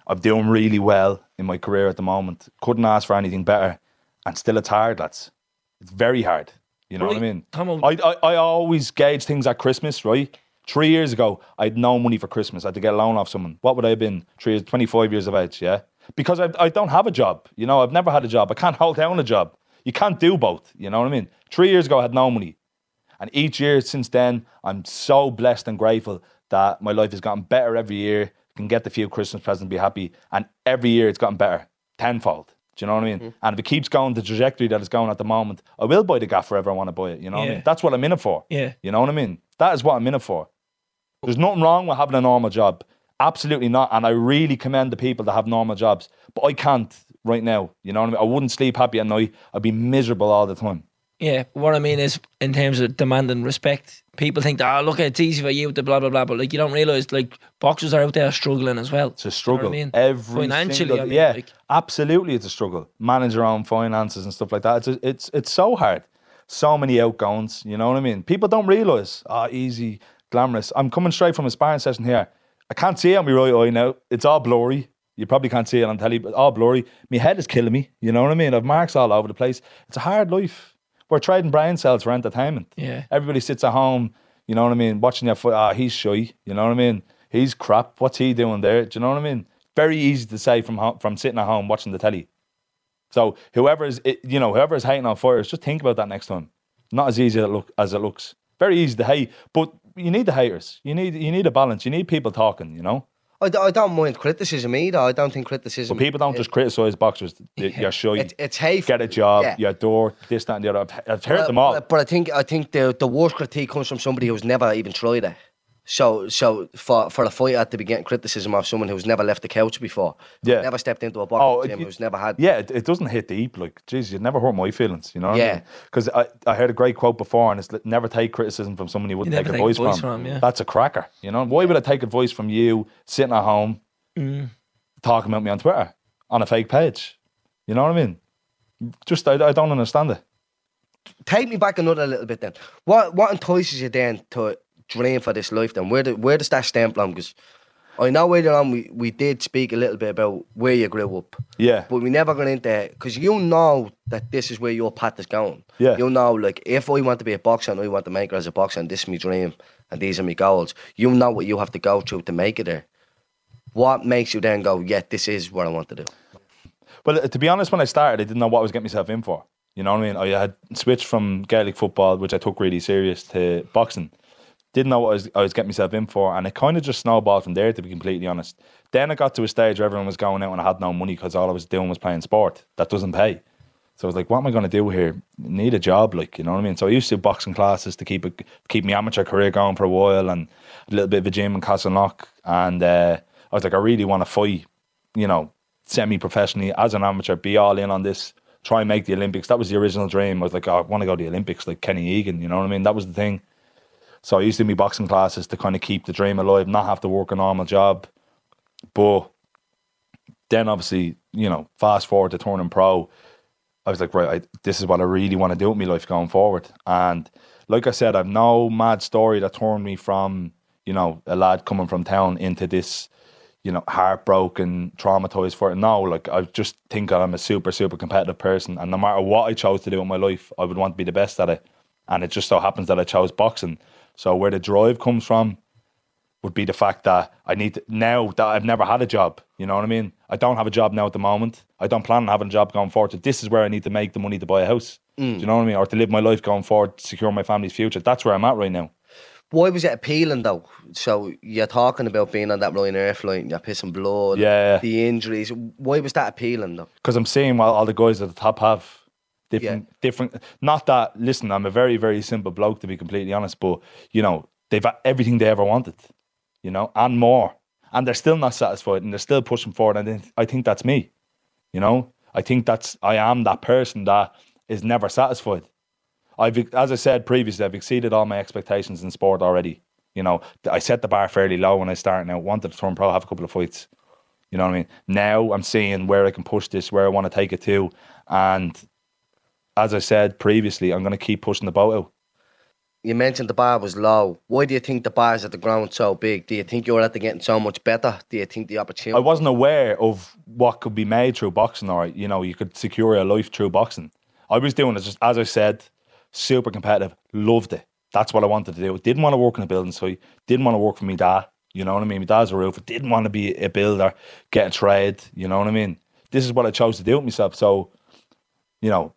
Speaker 4: I'm doing really well in my career at the moment. Couldn't ask for anything better, and still it's hard, lads. It's very hard. You know what I mean? I, I I always gauge things at Christmas, right? Three years ago, I had no money for Christmas. I had to get a loan off someone. What would I have been? Three years, 25 years of age, yeah? Because I, I don't have a job. You know, I've never had a job. I can't hold down a job. You can't do both. You know what I mean? Three years ago, I had no money. And each year since then, I'm so blessed and grateful that my life has gotten better every year. Can get the few Christmas presents, and be happy, and every year it's gotten better tenfold. Do you know what I mean? Mm-hmm. And if it keeps going the trajectory that it's going at the moment, I will buy the gaff forever I want to buy it. You know what I mean? That's what I'm in it for.
Speaker 3: Yeah.
Speaker 4: You know what I mean? That is what I'm in it for. There's nothing wrong with having a normal job. Absolutely not. And I really commend the people that have normal jobs. But I can't right now. You know what I mean? I wouldn't sleep happy at night. I'd be miserable all the time.
Speaker 3: Yeah, what I mean is in terms of demand and respect. People think, oh, look, it's easy for you to blah blah blah, but like you don't realize, like boxers are out there struggling as well.
Speaker 4: It's a struggle.
Speaker 3: I mean?
Speaker 4: Every
Speaker 3: Financially,
Speaker 4: single-
Speaker 3: I mean,
Speaker 4: yeah,
Speaker 3: like-
Speaker 4: absolutely, it's a struggle. Manage your own finances and stuff like that. It's a, it's it's so hard. So many outgoings. You know what I mean? People don't realize. Ah, easy, glamorous. I'm coming straight from a sparring session here. I can't see it on my right eye now. It's all blurry. You probably can't see it on telly, but all blurry. My head is killing me. You know what I mean? I've marks all over the place. It's a hard life. We're trading brain cells for entertainment.
Speaker 3: Yeah.
Speaker 4: Everybody sits at home, you know what I mean, watching your foot. Ah, he's shy. You know what I mean? He's crap. What's he doing there? Do you know what I mean? Very easy to say from home, from sitting at home watching the telly. So whoever is, you know, whoever is hating on fires, just think about that next time. Not as easy as it, look, as it looks. Very easy to hate, but you need the haters. You need you need a balance. You need people talking. You know,
Speaker 2: I, I don't mind criticism either. I don't think criticism.
Speaker 4: but people don't just criticize boxers. You- You're shy.
Speaker 2: It's, it's hateful.
Speaker 4: Get a job.
Speaker 2: Yeah.
Speaker 4: You're door. This, that, and the other. I've, I've heard
Speaker 2: But-
Speaker 4: them all.
Speaker 2: But, but I think I think the the worst critique comes from somebody who's never even tried it. So so for for a fighter to be getting criticism of someone who's never left the couch before,
Speaker 4: Yeah.
Speaker 2: never stepped into a
Speaker 4: Oh,
Speaker 2: boxing gym,
Speaker 4: it-
Speaker 2: who's never had.
Speaker 4: Yeah, it, it doesn't hit deep. Like, geez, you'd never hurt my feelings, you know?
Speaker 2: Yeah.
Speaker 4: Because I, I heard a great quote before, and it's never take criticism from someone you wouldn't
Speaker 3: You
Speaker 4: take
Speaker 3: never take
Speaker 4: advice,
Speaker 3: advice
Speaker 4: from.
Speaker 3: from, yeah.
Speaker 4: That's a cracker, you know? Why would I take advice from you sitting at home
Speaker 3: Mm.
Speaker 4: talking about me on Twitter on a fake page? You know what I mean? Just, I, I don't understand it.
Speaker 2: Take me back another little bit then. What what entices you then to dream for this life then? Where do, where does that stem from? Because I know earlier on we, we did speak a little bit about where you grew up.
Speaker 4: Yeah.
Speaker 2: But we never got into it because you know that this is where your path is going.
Speaker 4: Yeah.
Speaker 2: You know, like if I want to be a boxer and I want to make it as a boxer and this is my dream and these are my goals, you know what you have to go through to make it there. What makes you then go, yeah, this is what I want to do?
Speaker 4: Well, to be honest, when I started, I didn't know what I was getting myself in for. You know what I mean? I had switched from Gaelic football, which I took really serious, to boxing. Didn't know what I was, I was getting myself in for, and it kind of just snowballed from there, to be completely honest. Then I got to a stage where everyone was going out and I had no money because all I was doing was playing sport. That doesn't pay. So I was like, what am I going to do here? Need a job, like, you know what I mean? So I used to boxing classes to keep it, keep my amateur career going for a while and a little bit of a gym in Castleknock. And uh, I was like, I really want to fight, you know, semi professionally as an amateur, be all in on this, try and make the Olympics. That was the original dream. I was like, oh, I want to go to the Olympics like Kenny Egan, you know what I mean? That was the thing. So I used to do my boxing classes to kind of keep the dream alive, not have to work a normal job. But then obviously, you know, fast forward to turning pro, I was like, right, I, this is what I really want to do with my life going forward. And like I said, I've no mad story that turned me from, you know, a lad coming from town into this, you know, heartbroken, traumatized for it. No, like I just think I'm a super, super competitive person. And no matter what I chose to do in my life, I would want to be the best at it. And it just so happens that I chose boxing. So where the drive comes from, would be the fact that I need to, now that I've never had a job. You know what I mean? I don't have a job now at the moment. I don't plan on having a job going forward. So this is where I need to make the money to buy a house. Do mm. you know what I mean? Or to live my life going forward, secure my family's future. That's where I'm at right now.
Speaker 2: Why was it appealing though? So you're talking about being on that Ryanair flight, you're pissing blood,
Speaker 4: Yeah.
Speaker 2: the injuries. Why was that appealing though?
Speaker 4: Because I'm seeing what all the guys at the top have. Different, different. Not that. Listen, I'm a very, very simple bloke to be completely honest, but you know they've had everything they ever wanted, you know, and more, and they're still not satisfied, and they're still pushing forward. And I think- that's me, you know. I think that's I am that person that is never satisfied. I've, as I said previously, I've exceeded all my expectations in sport already. You know, I set the bar fairly low when I started out. Wanted to turn pro, have a couple of fights. You know what I mean? Now I'm seeing where I can push this, where I want to take it to, and as I said previously, I'm going to keep pushing the boat out.
Speaker 2: You mentioned the bar was low. Why do you think the bars at the ground so big? Do you think you're at the getting so much better? Do you think the opportunity?
Speaker 4: I wasn't aware of what could be made through boxing, or you know, you could secure a life through boxing. I was doing it just as I said, super competitive, loved it. That's what I wanted to do. Didn't want to work in a building site. Didn't want to work for me dad. You know what I mean? My dad's a roofer. Didn't want to be a builder, get a trade. You know what I mean? This is what I chose to do with myself. So, you know,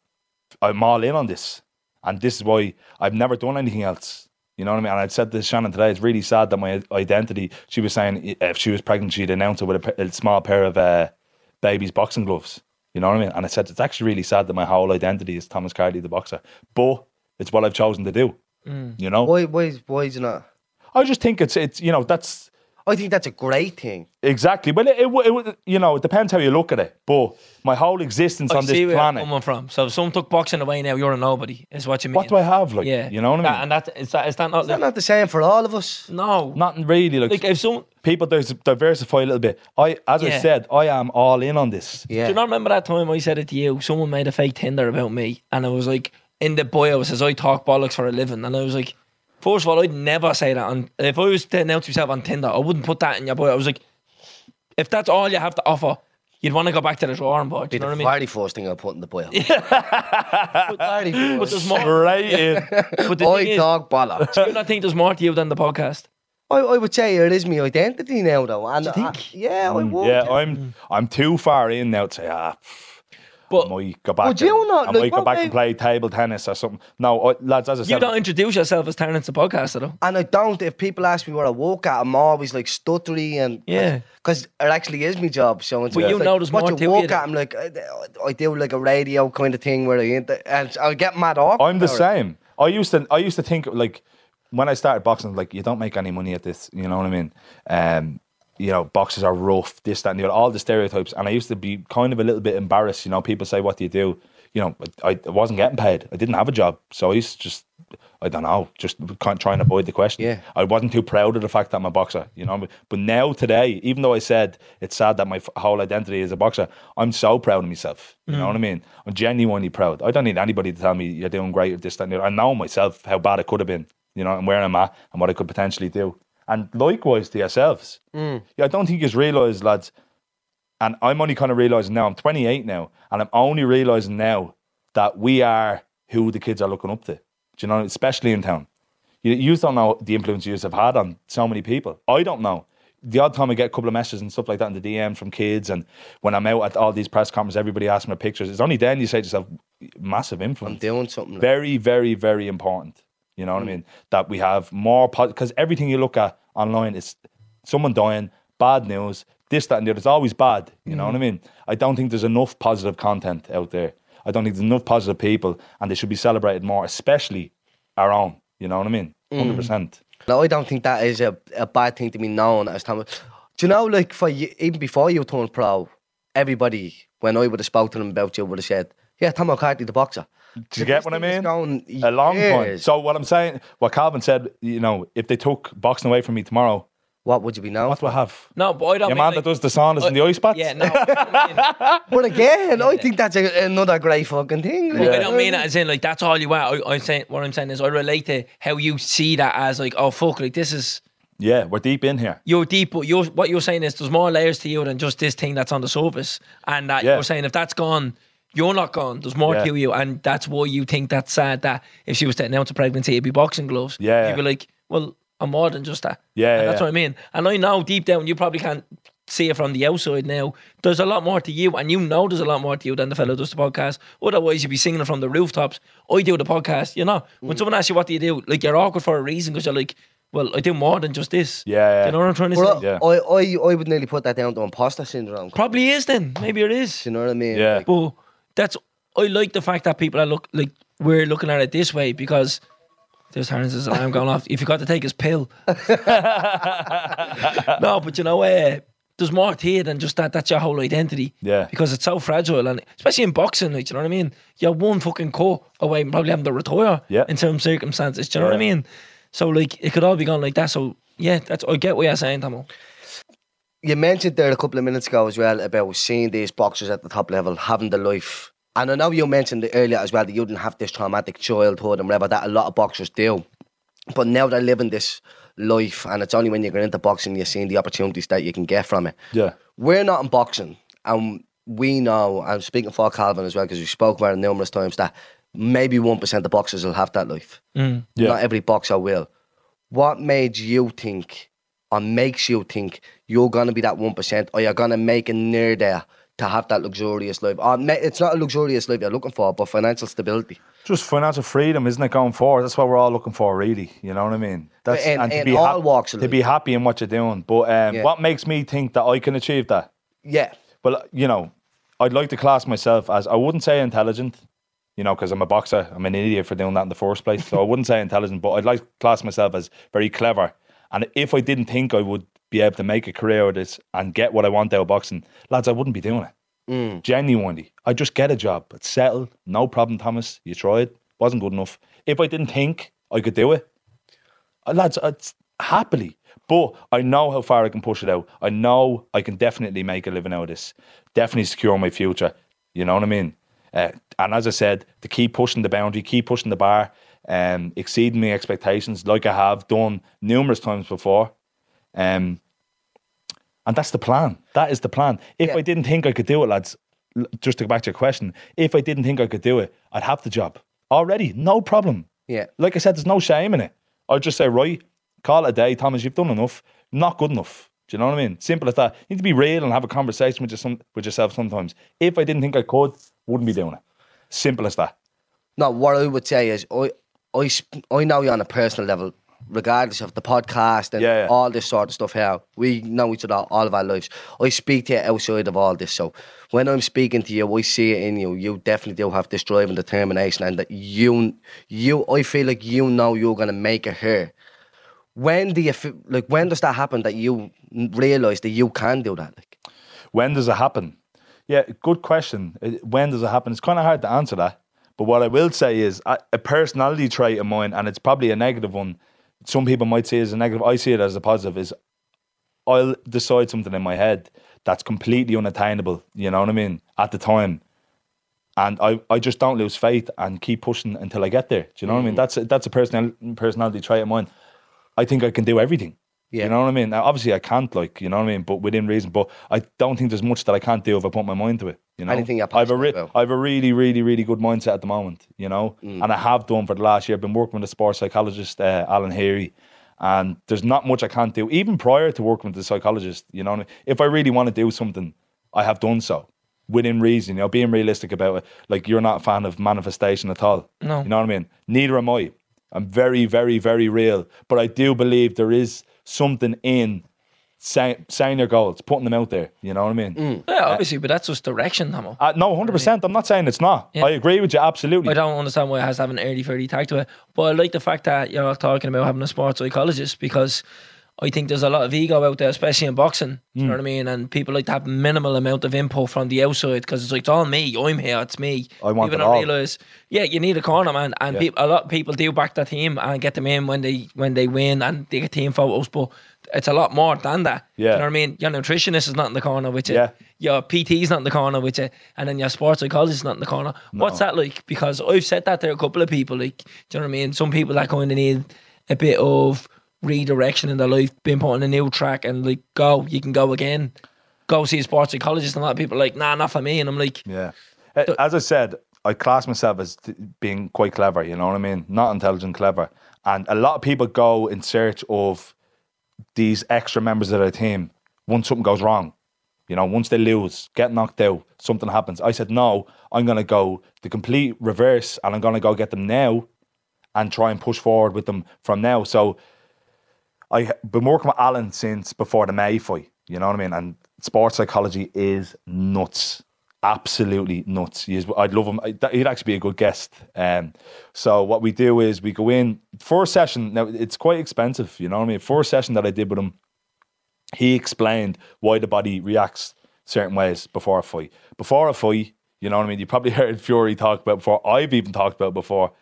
Speaker 4: I'm all in on this, and this is why I've never done anything else. You know what I mean? And I said to Shannon today, it's really sad that my identity. She was saying if she was pregnant, she'd announce it with a, a small pair of uh, baby's boxing gloves. You know what I mean? And I said it's actually really sad that my whole identity is Thomas Carty, the boxer. But it's what I've chosen to do. You know,
Speaker 2: Why? Why? Why is it not?
Speaker 4: I just think it's it's you know that's
Speaker 2: I think that's a great thing.
Speaker 4: Exactly. Well, it, it, would- it, you know, it depends how you look at it. But my whole existence
Speaker 3: I
Speaker 4: on
Speaker 3: see
Speaker 4: this
Speaker 3: where
Speaker 4: planet.
Speaker 3: I'm coming from. So if someone took boxing away now, you're a nobody. Is what you mean?
Speaker 4: What do I have? Like,
Speaker 3: Yeah,
Speaker 4: you know what I
Speaker 3: That-
Speaker 4: mean?
Speaker 3: and that is that is that not
Speaker 2: Is that not the same for all of us?
Speaker 3: no?
Speaker 4: not really. Like,
Speaker 3: like if someone.
Speaker 4: people dis- diversify a little bit. I, as I said, I am all in on this.
Speaker 2: Yeah.
Speaker 3: Do you not remember that time I said it to you? Someone made a fake Tinder about me, and I was like, in the bio it says I talk bollocks for a living, and I was like, first of all, I'd never say that. And if I was to announce myself on Tinder, I wouldn't put that in your bio. I was like, if that's all you have to offer, you'd want to go back to the drawing board. Do you know
Speaker 2: the
Speaker 3: what I mean?
Speaker 2: very first thing I put in the boil.
Speaker 3: But, but there's more.
Speaker 4: Right in.
Speaker 3: But the
Speaker 2: I dog bollocks.
Speaker 3: do you not think there's more to you than the podcast?
Speaker 2: I, I would say it is my identity now, though. And I-
Speaker 3: think?
Speaker 2: yeah, I would.
Speaker 4: Yeah, I'm I'm too far in now to say, ah,
Speaker 3: But
Speaker 4: I might go back.
Speaker 2: Would you
Speaker 4: and,
Speaker 2: not?
Speaker 4: I
Speaker 2: Like,
Speaker 4: might go back
Speaker 2: way-
Speaker 4: and play table tennis or something. No, I, lads, as I said, you
Speaker 3: don't introduce yourself as Terrence the podcaster, though.
Speaker 2: And I don't. If people ask me where I work at, I'm always like stuttery and
Speaker 3: Yeah.
Speaker 2: because it actually is my job. So it's
Speaker 3: But
Speaker 2: like,
Speaker 3: you know there's
Speaker 2: what
Speaker 3: more
Speaker 2: you
Speaker 3: to
Speaker 2: work
Speaker 3: it.
Speaker 2: at. I'm like I, I do like a radio kind of thing where I inter- and I get mad off.
Speaker 4: I'm the same. I used to I used to think like when I started boxing, like you don't make any money at this. You know what I mean? Um, you know, boxers are rough, this, that, and the other, all the stereotypes. And I used to be kind of a little bit embarrassed. You know, people say, "What do you do?" You know, I, I wasn't getting paid. I didn't have a job, so I used to just, I don't know, just kind of try and avoid the question.
Speaker 2: Yeah.
Speaker 4: I wasn't too proud of the fact that I'm a boxer. You know, but now today, even though I said it's sad that my whole identity is a boxer, I'm so proud of myself. You know mm. what I mean? I'm genuinely proud. I don't need anybody to tell me you're doing great at this, that, and the other. I know myself how bad it could have been. You know, and where I'm at and what I could potentially do. And likewise to yourselves. Mm. Yeah, I don't think you realise, lads, and I'm only kind of realizing now, I'm 28 now, and I'm only realizing now that we are who the kids are looking up to. Do you know, especially in town. You, you don't know the influence you have had on so many people. I don't know. The odd time I get a couple of messages and stuff like that in the DM from kids, and when I'm out at all these press conferences, everybody asks me pictures. It's only then you say to yourself, massive influence.
Speaker 2: I'm doing something. Like,
Speaker 4: very, very, very important. You know what I mm. mean? That we have more because everything you look at online is someone dying, bad news, this, that, and the other. It's always bad. You know what I mm. mean? I don't think there's enough positive content out there. I don't think there's enough positive people, and they should be celebrated more, especially our own. You know what I mean? Mm. Hundred percent.
Speaker 2: no, I don't think that is a, a bad thing to be known as Thomas. Do you know, like for you, even before you turned pro, everybody when I would have spoken to them about you would have said, "Yeah, Thomas Carty, the boxer."
Speaker 4: Do you get what I mean?
Speaker 2: going
Speaker 4: A long time.
Speaker 2: years.
Speaker 4: So what I'm saying, what Calvin said, you know, if they took boxing away from me tomorrow,
Speaker 2: What would you be known?
Speaker 4: what do I have?
Speaker 3: No, but I don't.
Speaker 4: Your
Speaker 3: mean,
Speaker 4: man
Speaker 3: like,
Speaker 4: that does the saunas and the ice baths?
Speaker 3: Yeah, no.
Speaker 2: But again, I think that's a, another great fucking thing.
Speaker 3: mean, I don't mean uh, that as in like that's all you want. I, I'm saying what I'm saying is I relate to how you see that as like oh fuck like this is
Speaker 4: Yeah, we're deep in here.
Speaker 3: you're deep, but you're what you're saying is there's more layers to you than just this thing that's on the surface, and that
Speaker 4: Yeah.
Speaker 3: you're saying if that's gone. You're not gone. There's more
Speaker 4: Yeah.
Speaker 3: to you, and that's why you think that's sad. That if she was to announce a pregnancy, it'd be boxing gloves.
Speaker 4: Yeah.
Speaker 3: you'd be like, "Well, I'm more than just that."
Speaker 4: Yeah,
Speaker 3: and that's
Speaker 4: yeah.
Speaker 3: what I mean. And I know deep down, you probably can't see it from the outside now. There's a lot more to you, and you know there's a lot more to you than the fellow does the podcast. Otherwise, you'd be singing it from the rooftops. I do the podcast, you know.
Speaker 4: Mm.
Speaker 3: When someone asks you what do you do, like you're awkward for a reason because you're like, well, I do more than just this.
Speaker 4: Yeah, yeah.
Speaker 3: Do you know what I'm trying to
Speaker 2: Well,
Speaker 3: say?
Speaker 4: Yeah.
Speaker 2: I, I, I would nearly put that down to imposter syndrome.
Speaker 3: Probably is then. Maybe it is.
Speaker 2: you know what I mean?
Speaker 4: Yeah.
Speaker 2: Like,
Speaker 3: But that's I like the fact that people are look like we're looking at it this way because there's Terrence's alarm going off. If you got to take his pill. no, but you know, uh, there's more to it than just that. That's your whole identity.
Speaker 4: Yeah.
Speaker 3: Because it's so fragile, and especially in boxing, like, you know what I mean. You're one fucking cut away from probably having to retire.
Speaker 4: Yeah.
Speaker 3: In some circumstances, do you know what I mean? So like, it could all be gone like that. So yeah, that's I get what you're saying, Tomo.
Speaker 2: You mentioned there a couple of minutes ago as well about seeing these boxers at the top level having the life. And I know you mentioned earlier as well that you didn't have this traumatic childhood and whatever that a lot of boxers do. But now they're living this life, and it's only when you get into boxing you're seeing the opportunities that you can get from it.
Speaker 4: Yeah.
Speaker 2: We're not in boxing, and we know, I'm speaking for Calvin as well, because we spoke about it numerous times, that maybe 1% of boxers will have that life. Mm.
Speaker 4: Yeah.
Speaker 2: Not every boxer will. What made you think, or makes you think, you're going to be that 1%, or you're going to make it near there to have that luxurious life? Or ma- it's not a luxurious life you're looking for, but financial stability.
Speaker 4: Just financial freedom, isn't it? Going forward, that's what we're all looking for, really. You know what I mean? That's
Speaker 2: In-
Speaker 4: to
Speaker 2: in
Speaker 4: be
Speaker 2: all walks of
Speaker 4: to be happy in what you're doing. But um,
Speaker 2: Yeah.
Speaker 4: what makes me think that I can achieve that?
Speaker 2: Yeah.
Speaker 4: Well, you know, I'd like to class myself as I wouldn't say intelligent, you know, because I'm a boxer. I'm an idiot for doing that in the first place. So I wouldn't say intelligent, but I'd like to class myself as very clever. And if I didn't think I would be able to make a career out of this and get what I want out of boxing, lads, I wouldn't be doing it. Genuinely. I just get a job. It's settled. No problem, Thomas. You tried. Wasn't good enough. If I didn't think I could do it, uh, lads, it's happily. But I know how far I can push it out. I know I can definitely make a living out of this. Definitely secure my future. You know what I mean? Uh, and as I said, to keep pushing the boundary, keep pushing the bar, um, exceeding my expectations, like I have done numerous times before. Um, and that's the plan. That is the plan. If
Speaker 2: Yeah.
Speaker 4: I didn't think I could do it, lads, just to go back to your question, if I didn't think I could do it, I'd have the job already. No problem.
Speaker 2: Yeah.
Speaker 4: Like I said, there's no shame in it. I'd just say, right, call it a day, Thomas. You've done enough. Not good enough. Do you know what I mean? Simple as that. You need to be real and have a conversation with, your, with yourself sometimes. If I didn't think I could, wouldn't be doing it. Simple as that.
Speaker 2: No, what I would say is I I sp- I know you on a personal level, regardless of the podcast and
Speaker 4: Yeah, yeah.
Speaker 2: all this sort of stuff here. We know each other all of our lives. I speak to you outside of all this. So when I'm speaking to you, I see it in you. You definitely do have this drive and determination and that you you I feel like you know you're gonna make it here. When do you like when does that happen that you realise that you can do that? Like
Speaker 4: When does it happen? Yeah, good question. Uh, When does it happen? It's kind of hard to answer that. But what I will say is a a personality trait of mine, and it's probably a negative one. Some people might see it as a negative. I see it as a positive. Is I'll decide something in my head that's completely unattainable. You know what I mean? At the time, and I, I just don't lose faith and keep pushing until I get there. Do you know what I mean? Mm. That's a, that's a personal personality trait of mine. I think I can do everything.
Speaker 2: Yeah.
Speaker 4: You know what I mean? Now, obviously, I can't, like, you know what I mean? But within reason. But I don't think there's much that I can't do if I put my mind to it. You know?
Speaker 2: Anything you're
Speaker 4: I have a
Speaker 2: passionate about.
Speaker 4: I have a really, really, really good mindset at the moment, you know?
Speaker 2: Mm.
Speaker 4: And I have done for the last year. I've been working with a sports psychologist, uh, Alan Heary. And there's not much I can't do, even prior to working with the psychologist. You know, what I mean? if I really want to do something, I have done so within reason. You know, being realistic about it. Like you're not a fan of manifestation at all.
Speaker 3: No.
Speaker 4: you know what I mean. Neither am I. I'm very, very, very real. But I do believe there is something in saying your goals, putting them out there. You know what I mean?
Speaker 2: Mm.
Speaker 3: Yeah, obviously, but that's just direction, Hamo.
Speaker 4: Uh, no, hundred percent. I'm not saying it's not.
Speaker 3: Yeah.
Speaker 4: I agree with you absolutely.
Speaker 3: I don't understand why it has to have an early 30 tag to it. But I like the fact that you're talking about having a sports psychologist because I think there's a lot of ego out there, especially in boxing. Do you hmm. know what I mean? And people like to have minimal amount of input from the outside because it's like, it's all me. I'm here. It's me.
Speaker 4: I want
Speaker 3: People
Speaker 4: it
Speaker 3: don't realize, yeah, you need a corner, man. And
Speaker 4: Yeah.
Speaker 3: a lot of people do back their team and get them in when they when they win and they get team photos. But it's a lot more than that.
Speaker 4: Yeah.
Speaker 3: You know what I mean? Your nutritionist is not in the corner with you.
Speaker 4: Yeah.
Speaker 3: Your PT's not in the corner with you. And then your sports psychologist is not in the corner. What's that like? Because I've said that to a couple of people. Like, do you know what I mean? Some people that kind of need a bit of redirection in their life, being put on a new track and like, go, you can go again. Go see a sports psychologist. And a lot of people are like, nah, not for me. And I'm like,
Speaker 4: Yeah. As I said, I class myself as being quite clever, you know what I mean? Not intelligent, clever. And a lot of people go in search of these extra members of their team once something goes wrong. You know, once they lose, get knocked out, something happens. I said, no, I'm going to go the complete reverse and I'm going to go get them now and try and push forward with them from now. So I've been working with Alan since before the May fight. You know what I mean? And sports psychology is nuts, absolutely nuts. Is, I'd love him. I- He'd actually be a good guest. Um, so what we do is we go in first session. Now it's quite expensive. You know what I mean? First session that I did with him, he explained why the body reacts certain ways before a fight. Before a fight, you know what I mean? You probably heard Fury talk about before. I've even talked about before.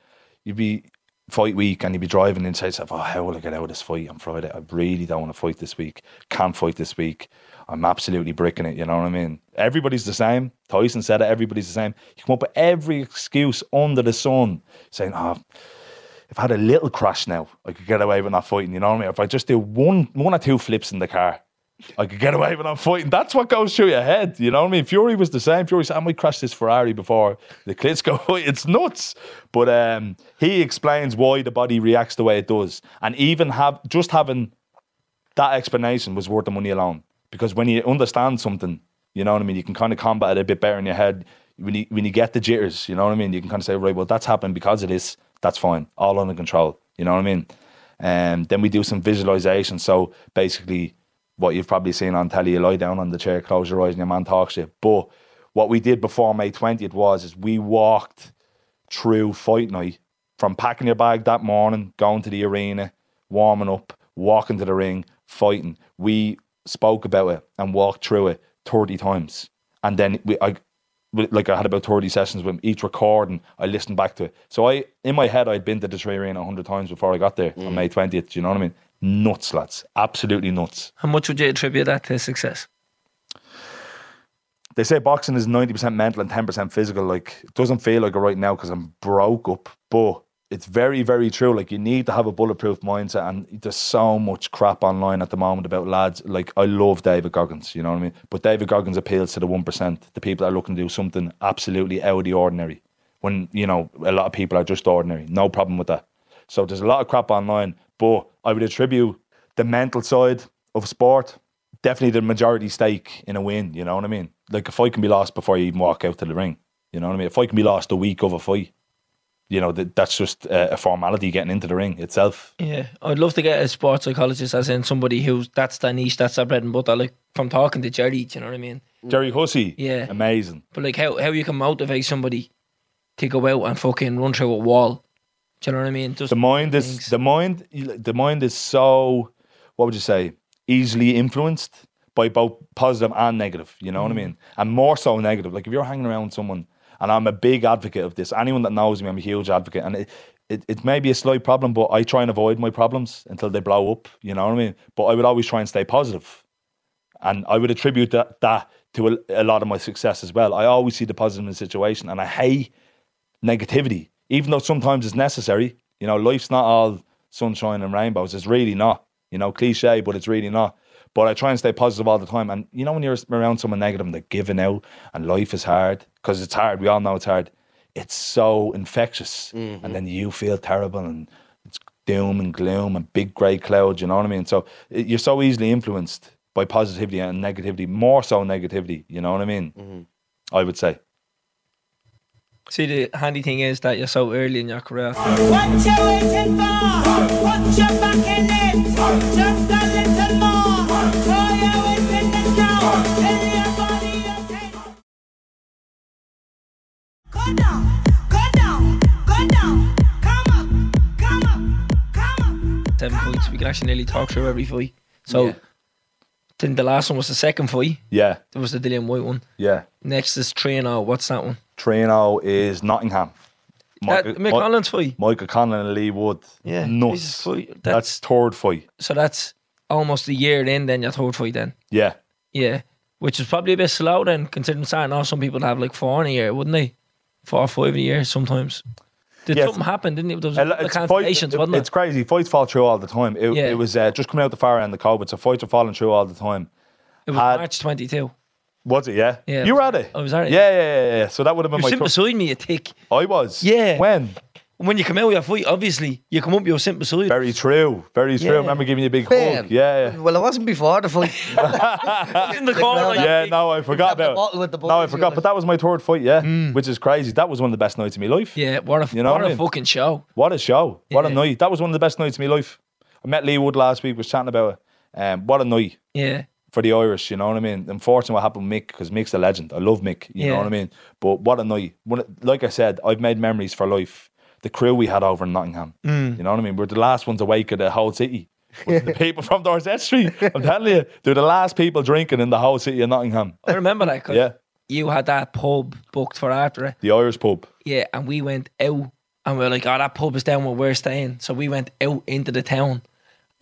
Speaker 4: You'd be fight week and you'd be driving and say yourself, oh, how will I get out of this fight on Friday? I really don't want to fight this week. Can't fight this week. I'm absolutely bricking it. You know what I mean? Everybody's the same. Tyson said it. Everybody's the same. You come up with every excuse under the sun saying, oh, if I had a little crash now, I could get away with not fighting. You know what I mean? If I just do one, one or two flips in the car, I could get away with not fighting. That's what goes through your head. You know what I mean? Fury was the same. Fury said, I might crash this Ferrari before the Klitschko. It's nuts. But um, he explains why the body reacts the way it does. And even have just having that explanation was worth the money alone. Because when you understand something, you know what I mean, you can kind of combat it a bit better in your head. When you when you get the jitters, you know what I mean, you can kind of say, right, well, that's happened because of this. That's fine, all under control. You know what I mean? And then we do some visualization. So basically, what you've probably seen on telly, you lie down on the chair, close your eyes, and your man talks to you. But what we did before May twentieth was is we walked through fight night from packing your bag that morning, going to the arena, warming up, walking to the ring, fighting, we spoke about it and walked through it 30 times. And then we, I, like I had about 30 sessions with him, each recording, I listened back to it. So I, in my head, I'd been to the 3Arena 100 times before I got there on mm. May 20th. Do you know what I mean? Nuts, lads. Absolutely nuts.
Speaker 3: How much would you attribute that to success?
Speaker 4: They say boxing is 90% mental and 10% physical. Like, it doesn't feel like it right now because I'm broke up, but it's very, very true. Like, you need to have a bulletproof mindset, and there's so much crap online at the moment about lads. Like, I love David Goggins, you know what I mean? But David Goggins appeals to the 1%, the people that are looking to do something absolutely out of the ordinary. When, you know, a lot of people are just ordinary. No problem with that. So there's a lot of crap online, but I would attribute the mental side of sport definitely the majority stake in a win. You know what I mean? Like a fight can be lost before you even walk out to the ring. You know what I mean? A fight can be lost a week of a fight. You know that that's just a, a formality getting into the ring itself.
Speaker 3: Yeah, I'd love to get a sports psychologist, as in somebody who's that's their niche, that's their bread and butter. Like from talking to Jerry, do you know what I mean?
Speaker 4: Jerry Hussey,
Speaker 3: Yeah.
Speaker 4: amazing.
Speaker 3: But like how how you can motivate somebody to go out and fucking run through a wall. Do you know what I mean? Just
Speaker 4: The mind is
Speaker 3: things.
Speaker 4: the mind. The mind is so. What would you say? Easily influenced by both positive and negative. You know what I mm. mean? And more so negative. Like if you're hanging around someone, and I'm a big advocate of this. Anyone that knows me, I'm a huge advocate, and it. It, it may be a slight problem, but I try and avoid my problems until they blow up. You know what I mean? But I would always try and stay positive. And I would attribute that, that to a, a lot of my success as well. I always see the positive in the situation, and I hate negativity, even though sometimes it's necessary. You know, life's not all sunshine and rainbows. It's really not. You know, cliche, but it's really not. But I try and stay positive all the time. And you know, when you're around someone negative and they're giving out and life is hard, because it's hard, we all know it's hard, it's so infectious. Mm-hmm. And then you feel terrible and it's doom and gloom and big grey clouds, you know what I mean? So it, you're so easily influenced by positivity and negativity, more so negativity, you know what I mean? Mm-hmm. I would say.
Speaker 3: See the handy thing is that you're so early in your career.
Speaker 1: What you waiting for? Put your back in it. Just a little more. Throw your weight in it now. Tell your body okay. Go down, go down, go down. Come up, come up, come up.
Speaker 3: Seven fights. We can actually nearly talk through every fight. So
Speaker 2: Yeah.
Speaker 3: then the last one was the second fight.
Speaker 4: Yeah,
Speaker 3: There was the Dillian Whyte one.
Speaker 4: yeah.
Speaker 3: Next is Trino. What's that one?
Speaker 4: Trino is Nottingham.
Speaker 3: That
Speaker 4: Michael,
Speaker 3: Mick
Speaker 4: Mi-
Speaker 3: Holland's fight.
Speaker 4: Michael Conlan and Lee Wood.
Speaker 3: Yeah,
Speaker 4: Nuts. That's,
Speaker 3: That's,
Speaker 4: third fight.
Speaker 3: so that's almost a year in. Then your third fight. Then
Speaker 4: Yeah.
Speaker 3: yeah, which is probably a bit slow. Then considering starting off, some people have like four in a year, wouldn't they? Four or five a year sometimes. Did
Speaker 4: Yeah,
Speaker 3: something happen? Didn't it? There was
Speaker 4: A
Speaker 3: a
Speaker 4: lo-
Speaker 3: lot of
Speaker 4: It's, fight-
Speaker 3: cancellations, wasn't
Speaker 4: it's crazy. Fights fall through all the time. It,
Speaker 3: Yeah.
Speaker 4: it was uh, just coming out the far end of COVID, so fights are falling through all the time.
Speaker 3: It was
Speaker 4: had-
Speaker 3: March twenty two.
Speaker 4: Was it? Yeah.
Speaker 3: Yeah.
Speaker 4: You were at it.
Speaker 3: I was at it.
Speaker 4: Yeah, yeah, yeah. yeah. So that would have
Speaker 3: You
Speaker 4: been
Speaker 3: were
Speaker 4: my.
Speaker 3: sitting
Speaker 4: Th-
Speaker 3: beside me, you tick.
Speaker 4: I was.
Speaker 3: Yeah.
Speaker 4: When?
Speaker 3: When you come out with your fight, obviously you come up, you're sitting beside.
Speaker 4: Very true. Very true.
Speaker 3: Yeah.
Speaker 4: I remember giving you a big
Speaker 2: Ben.
Speaker 4: hug. Yeah, yeah.
Speaker 2: Well, it wasn't before the fight.
Speaker 3: in the corner. like,
Speaker 4: Yeah, no, I forgot
Speaker 2: Grab the
Speaker 4: about.
Speaker 2: bottle with the
Speaker 4: no, I
Speaker 2: boys,
Speaker 4: forgot.
Speaker 2: you
Speaker 4: But that was my third fight. Yeah, which is crazy. That was one of the best nights of my life.
Speaker 3: Yeah, what a
Speaker 4: You know
Speaker 3: what
Speaker 4: what I
Speaker 3: a
Speaker 4: mean?
Speaker 3: fucking show.
Speaker 4: What a show! What a
Speaker 3: Yeah.
Speaker 4: night! That was one of the best nights of my life. I met Lee Wood last week. Was chatting about it. Um, what a night
Speaker 3: Yeah,
Speaker 4: for the Irish. You know what I mean? Unfortunately, what happened with Mick because Mick's a legend. I love Mick. You know what I mean? But what a night! When, like I said, I've made memories for life. The crew we had over in Nottingham.
Speaker 3: Mm.
Speaker 4: You know what I mean? We're the last ones awake of the whole city. the people from Dorset Street. I'm telling you, they're the last people drinking in the whole city of Nottingham.
Speaker 3: I remember that.
Speaker 4: Yeah,
Speaker 3: you had that pub booked for after it.
Speaker 4: the Irish pub.
Speaker 3: Yeah, and we went out and we are like, oh, that pub is down where we're staying. So we went out into the town.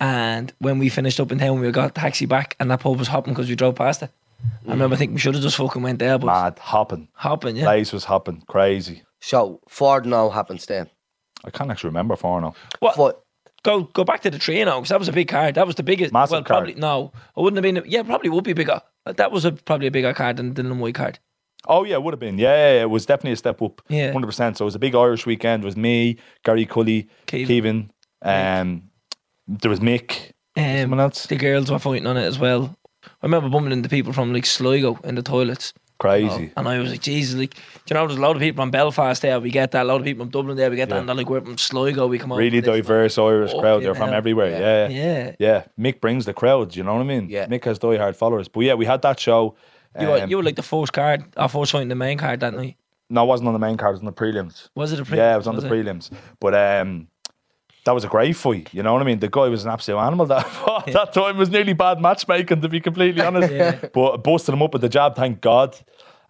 Speaker 3: And when we finished up in town, we got a taxi back and that pub was hopping because we drove past it. I remember thinking we should have just fucking went there, but
Speaker 4: Mad, hopping.
Speaker 3: hopping, yeah.
Speaker 4: Place was hopping. Crazy.
Speaker 2: so Ford now happens then.
Speaker 4: I can't actually remember for now.
Speaker 3: what?
Speaker 2: But
Speaker 3: Go go back to the train now because that was a big card. That was the biggest.
Speaker 4: Massive
Speaker 3: well,
Speaker 4: card.
Speaker 3: probably no, it wouldn't have been. Yeah, probably would be bigger. That was a, probably a bigger card than the Whyte card.
Speaker 4: Oh yeah, it would have been. Yeah, yeah, yeah, it was definitely a step up.
Speaker 3: Yeah.
Speaker 4: hundred percent. So it was a big Irish weekend. It was me, Gary Cully,
Speaker 3: Keevan.
Speaker 4: Kevin. Um, there was Mick.
Speaker 3: Um,
Speaker 4: Someone else.
Speaker 3: The girls were fighting on it as well. I remember bumping into people from like Sligo in the toilets.
Speaker 4: Crazy.
Speaker 3: And I was like, Jesus, like, do you know, there's a lot of people from Belfast there, we get that. A lot of people from Dublin there, we get that.
Speaker 4: Yeah.
Speaker 3: And they're like, we're from Sligo, we come over.
Speaker 4: really diverse Irish
Speaker 3: Fucking
Speaker 4: crowd. They're from
Speaker 3: hell.
Speaker 4: everywhere. Yeah.
Speaker 3: Yeah.
Speaker 4: yeah, Mick brings the crowd. You know what I mean?
Speaker 2: Yeah.
Speaker 4: Mick has diehard followers. But yeah, we had that show.
Speaker 3: You, were,
Speaker 4: Um,
Speaker 3: you were like the first card, our first fight in the main card that night.
Speaker 4: no, it wasn't on the main card. It was on the prelims.
Speaker 3: Was it a pre?
Speaker 4: Yeah, it was on
Speaker 3: was
Speaker 4: the prelims. But um, that was a great fight. You know what I mean? The guy was an absolute animal. That fought. that time was nearly bad matchmaking, to be completely honest. But I busted him up with the jab, thank God.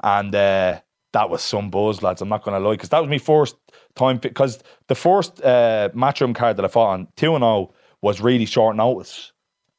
Speaker 4: And uh, that was some buzz, lads. I'm not going to lie, because that was my first time. Because the first uh, matchroom card that I fought on, 2 0, was really short notice.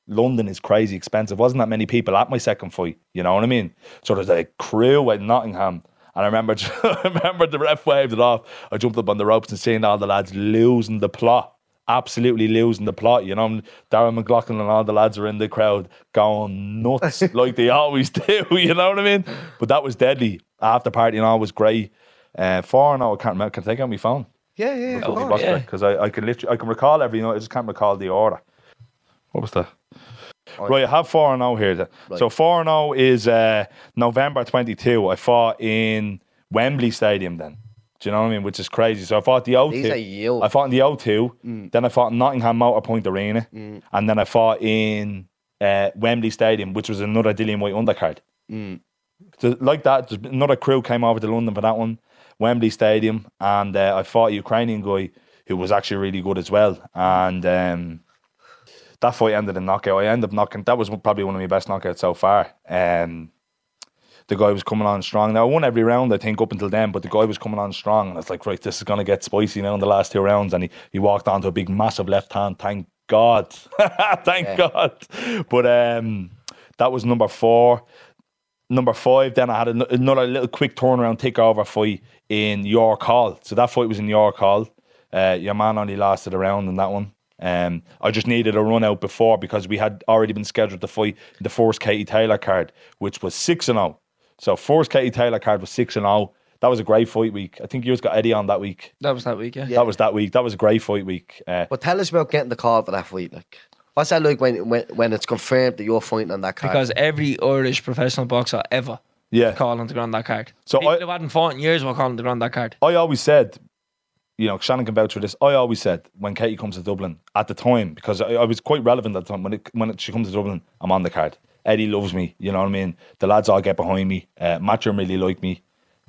Speaker 4: London is crazy expensive. Wasn't that many people at my second fight? You know what I mean? So there's a crew at Nottingham. And I remember, I remember the ref waved it off. I jumped up on the ropes and seeing all the lads losing the plot, absolutely losing the plot. You know, Darren McLaughlin and all the lads are in the crowd going nuts like they always do. You know what I mean? But that was deadly. After party and all was great. Uh, four and all, I can't remember. Can I take out my phone?
Speaker 2: Yeah, yeah, of
Speaker 3: Oh, yeah.
Speaker 4: Because I, I can literally, I can recall every night. I just can't recall the order. What was that? Right, I have 4 and 0 here. then. So 4 and 0 is uh, November 22. I fought in Wembley Stadium then. Do you know what I mean? Which is crazy. So I fought the O2.
Speaker 2: These are.
Speaker 4: I fought in the O2. Then I fought in Nottingham Motorpoint Arena. And then I fought in uh, Wembley Stadium, which was another Dillian Whyte undercard. So like that, another crew came over to London for that one, Wembley Stadium, and uh, I fought a Ukrainian guy who was actually really good as well. And um, that fight ended in knockout. I ended up knocking. That was probably one of my best knockouts so far. Um, the guy was coming on strong. Now I won every round, I think, up until then, but the guy was coming on strong, and it's like, right, this is gonna get spicy now in the last two rounds. And he, he walked onto a big, massive left hand. Thank God, thank God. But um, that was number four. Number five, then I had another little quick turnaround takeover fight in York Hall. So that fight was in York Hall. Uh, your man only lasted a round in that one. Um, I just needed a run out before because we had already been scheduled to fight the first Katie Taylor card, which was 6 and 0. So, first Katie Taylor card was 6 and 0. That was a great fight week. I think you just got Eddie on that week.
Speaker 3: That was that week, yeah.
Speaker 4: That was that week. That was a great fight week. Uh,
Speaker 2: But tell us about getting the card for that fight. Like, what's that like when when, when it's confirmed that you're fighting on that card?
Speaker 3: Because every Irish professional boxer ever
Speaker 4: yeah.
Speaker 3: calling to ground that card.
Speaker 4: So
Speaker 3: People
Speaker 4: I-
Speaker 3: who hadn't fought in years were calling to ground that card.
Speaker 4: I always said, you know, Shannon can vouch for this. I always said when Katie comes to Dublin at the time because I, I was quite relevant at the time when it, when it, she comes to Dublin, I'm on the card. Eddie loves me, you know what I mean. The lads all get behind me. Uh, Matchroom really like me.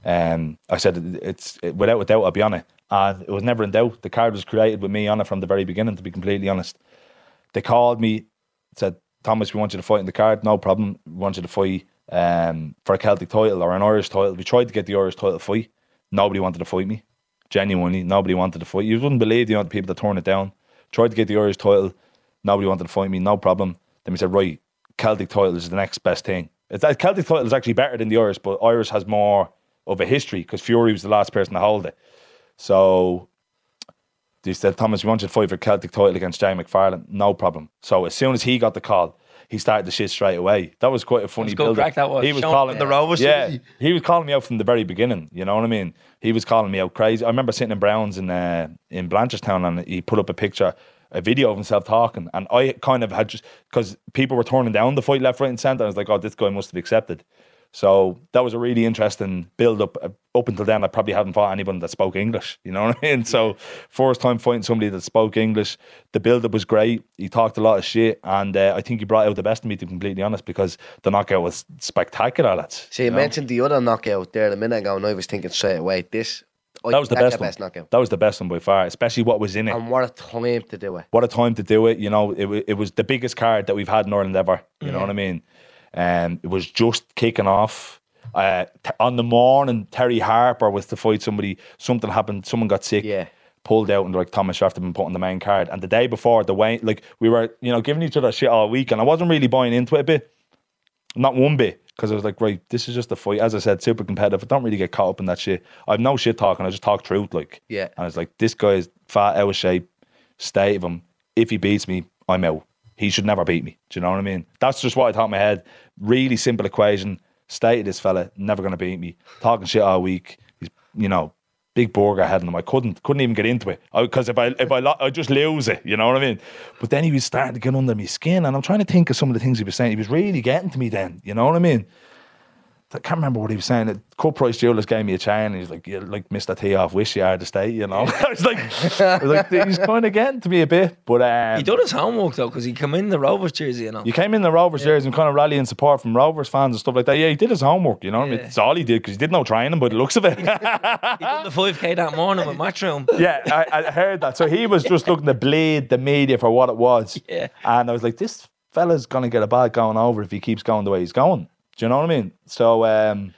Speaker 4: Um, I said it's it, without a doubt. I'll be on it, and it was never in doubt. The card was created with me on it from the very beginning. To be completely honest, they called me, said Thomas, we want you to fight in the card. No problem. We want you to fight um, for a Celtic title or an Irish title. We tried to get the Irish title fight. Nobody wanted to fight me. Genuinely, nobody wanted to fight. You wouldn't believe the amount of people that turned it down. Tried to get the Irish title. Nobody wanted to fight me. No problem. Then we said, right, Celtic title is the next best thing. It's, that Celtic title is actually better than the Irish, but Irish has more of a history because Fury was the last person to hold it. So they said, Thomas, we want you to fight for Celtic title against Jay McFarlane. No problem. So as soon as he got the call, he started the shit straight away. That was quite a funny build.
Speaker 3: crack that was.
Speaker 4: He was
Speaker 3: Showing
Speaker 4: calling
Speaker 3: the rovers,
Speaker 4: Yeah,
Speaker 3: didn't
Speaker 4: he was calling me out from the very beginning. You know what I mean? He was calling me out crazy. I remember sitting in Browns in uh, in Blanchardstown, and he put up a picture, a video of himself talking, and I kind of had just because people were turning down the fight left, right, and centre. I was like, oh, this guy must have accepted. So that was a really interesting build up. Uh, Up until then, I probably hadn't fought anyone that spoke English. You know what I mean? So first time fighting somebody that spoke English. The build up was great. He talked a lot of shit, and uh, I think he brought out the best in me. To be completely honest, because the knockout was spectacular. Lads.
Speaker 2: See, you
Speaker 4: know?
Speaker 2: mentioned the other knockout there a minute ago, and I was thinking straight away, this
Speaker 4: That was the best, one.
Speaker 2: knockout.
Speaker 4: That was the best one by far, especially what was in it.
Speaker 2: And what a time to do it.
Speaker 4: what a time to do it. You know, it, it was the biggest card that we've had in Ireland ever. You know what I mean? And it was just kicking off. Uh, t- on the morning, Terry Harper was to fight somebody. Something happened. Someone got sick.
Speaker 2: Yeah.
Speaker 4: Pulled out and like Thomas have to been put on the main card. And the day before, the way like we were, you know, giving each other shit all week, and I wasn't really buying into it a bit, not one bit, because I was like, right, this is just a fight. As I said, super competitive. I don't really get caught up in that shit. I've no shit talking. I just talk truth, like.
Speaker 2: Yeah.
Speaker 4: And I was like, this guy is fat, out of shape, state of him. If he beats me, I'm out. He should never beat me. Do you know what I mean? That's just what I thought in my head. Really simple equation. State of this fella, never gonna beat me. Talking shit all week. He's, you know, big burger ahead of him. I couldn't, couldn't even get into it because if I, if I, lo- I just lose it. You know what I mean? But then he was starting to get under my skin, and I'm trying to think of some of the things he was saying. He was really getting to me then. You know what I mean? I can't remember what he was saying. Cut price jewelers gave me a chain, and he's like, "You like Mr. T off wish you had to stay," you know. I was like, I was like, he's kind of getting to me a bit, but um,
Speaker 3: He done his homework though, because he came in the Rovers jersey, you know.
Speaker 4: You came in the Rovers jersey and kind of rallying support from Rovers fans and stuff like that. Yeah, he did his homework, you know. what I mean, it's all he did because he did no training, but the looks of it.
Speaker 3: He done the five k that morning with Matchroom.
Speaker 4: yeah, I, I heard that. So he was just looking to bleed the media for what it was.
Speaker 3: Yeah.
Speaker 4: And I was like, this fella's gonna get a bad going over if he keeps going the way he's going. Do you know what I mean? So um,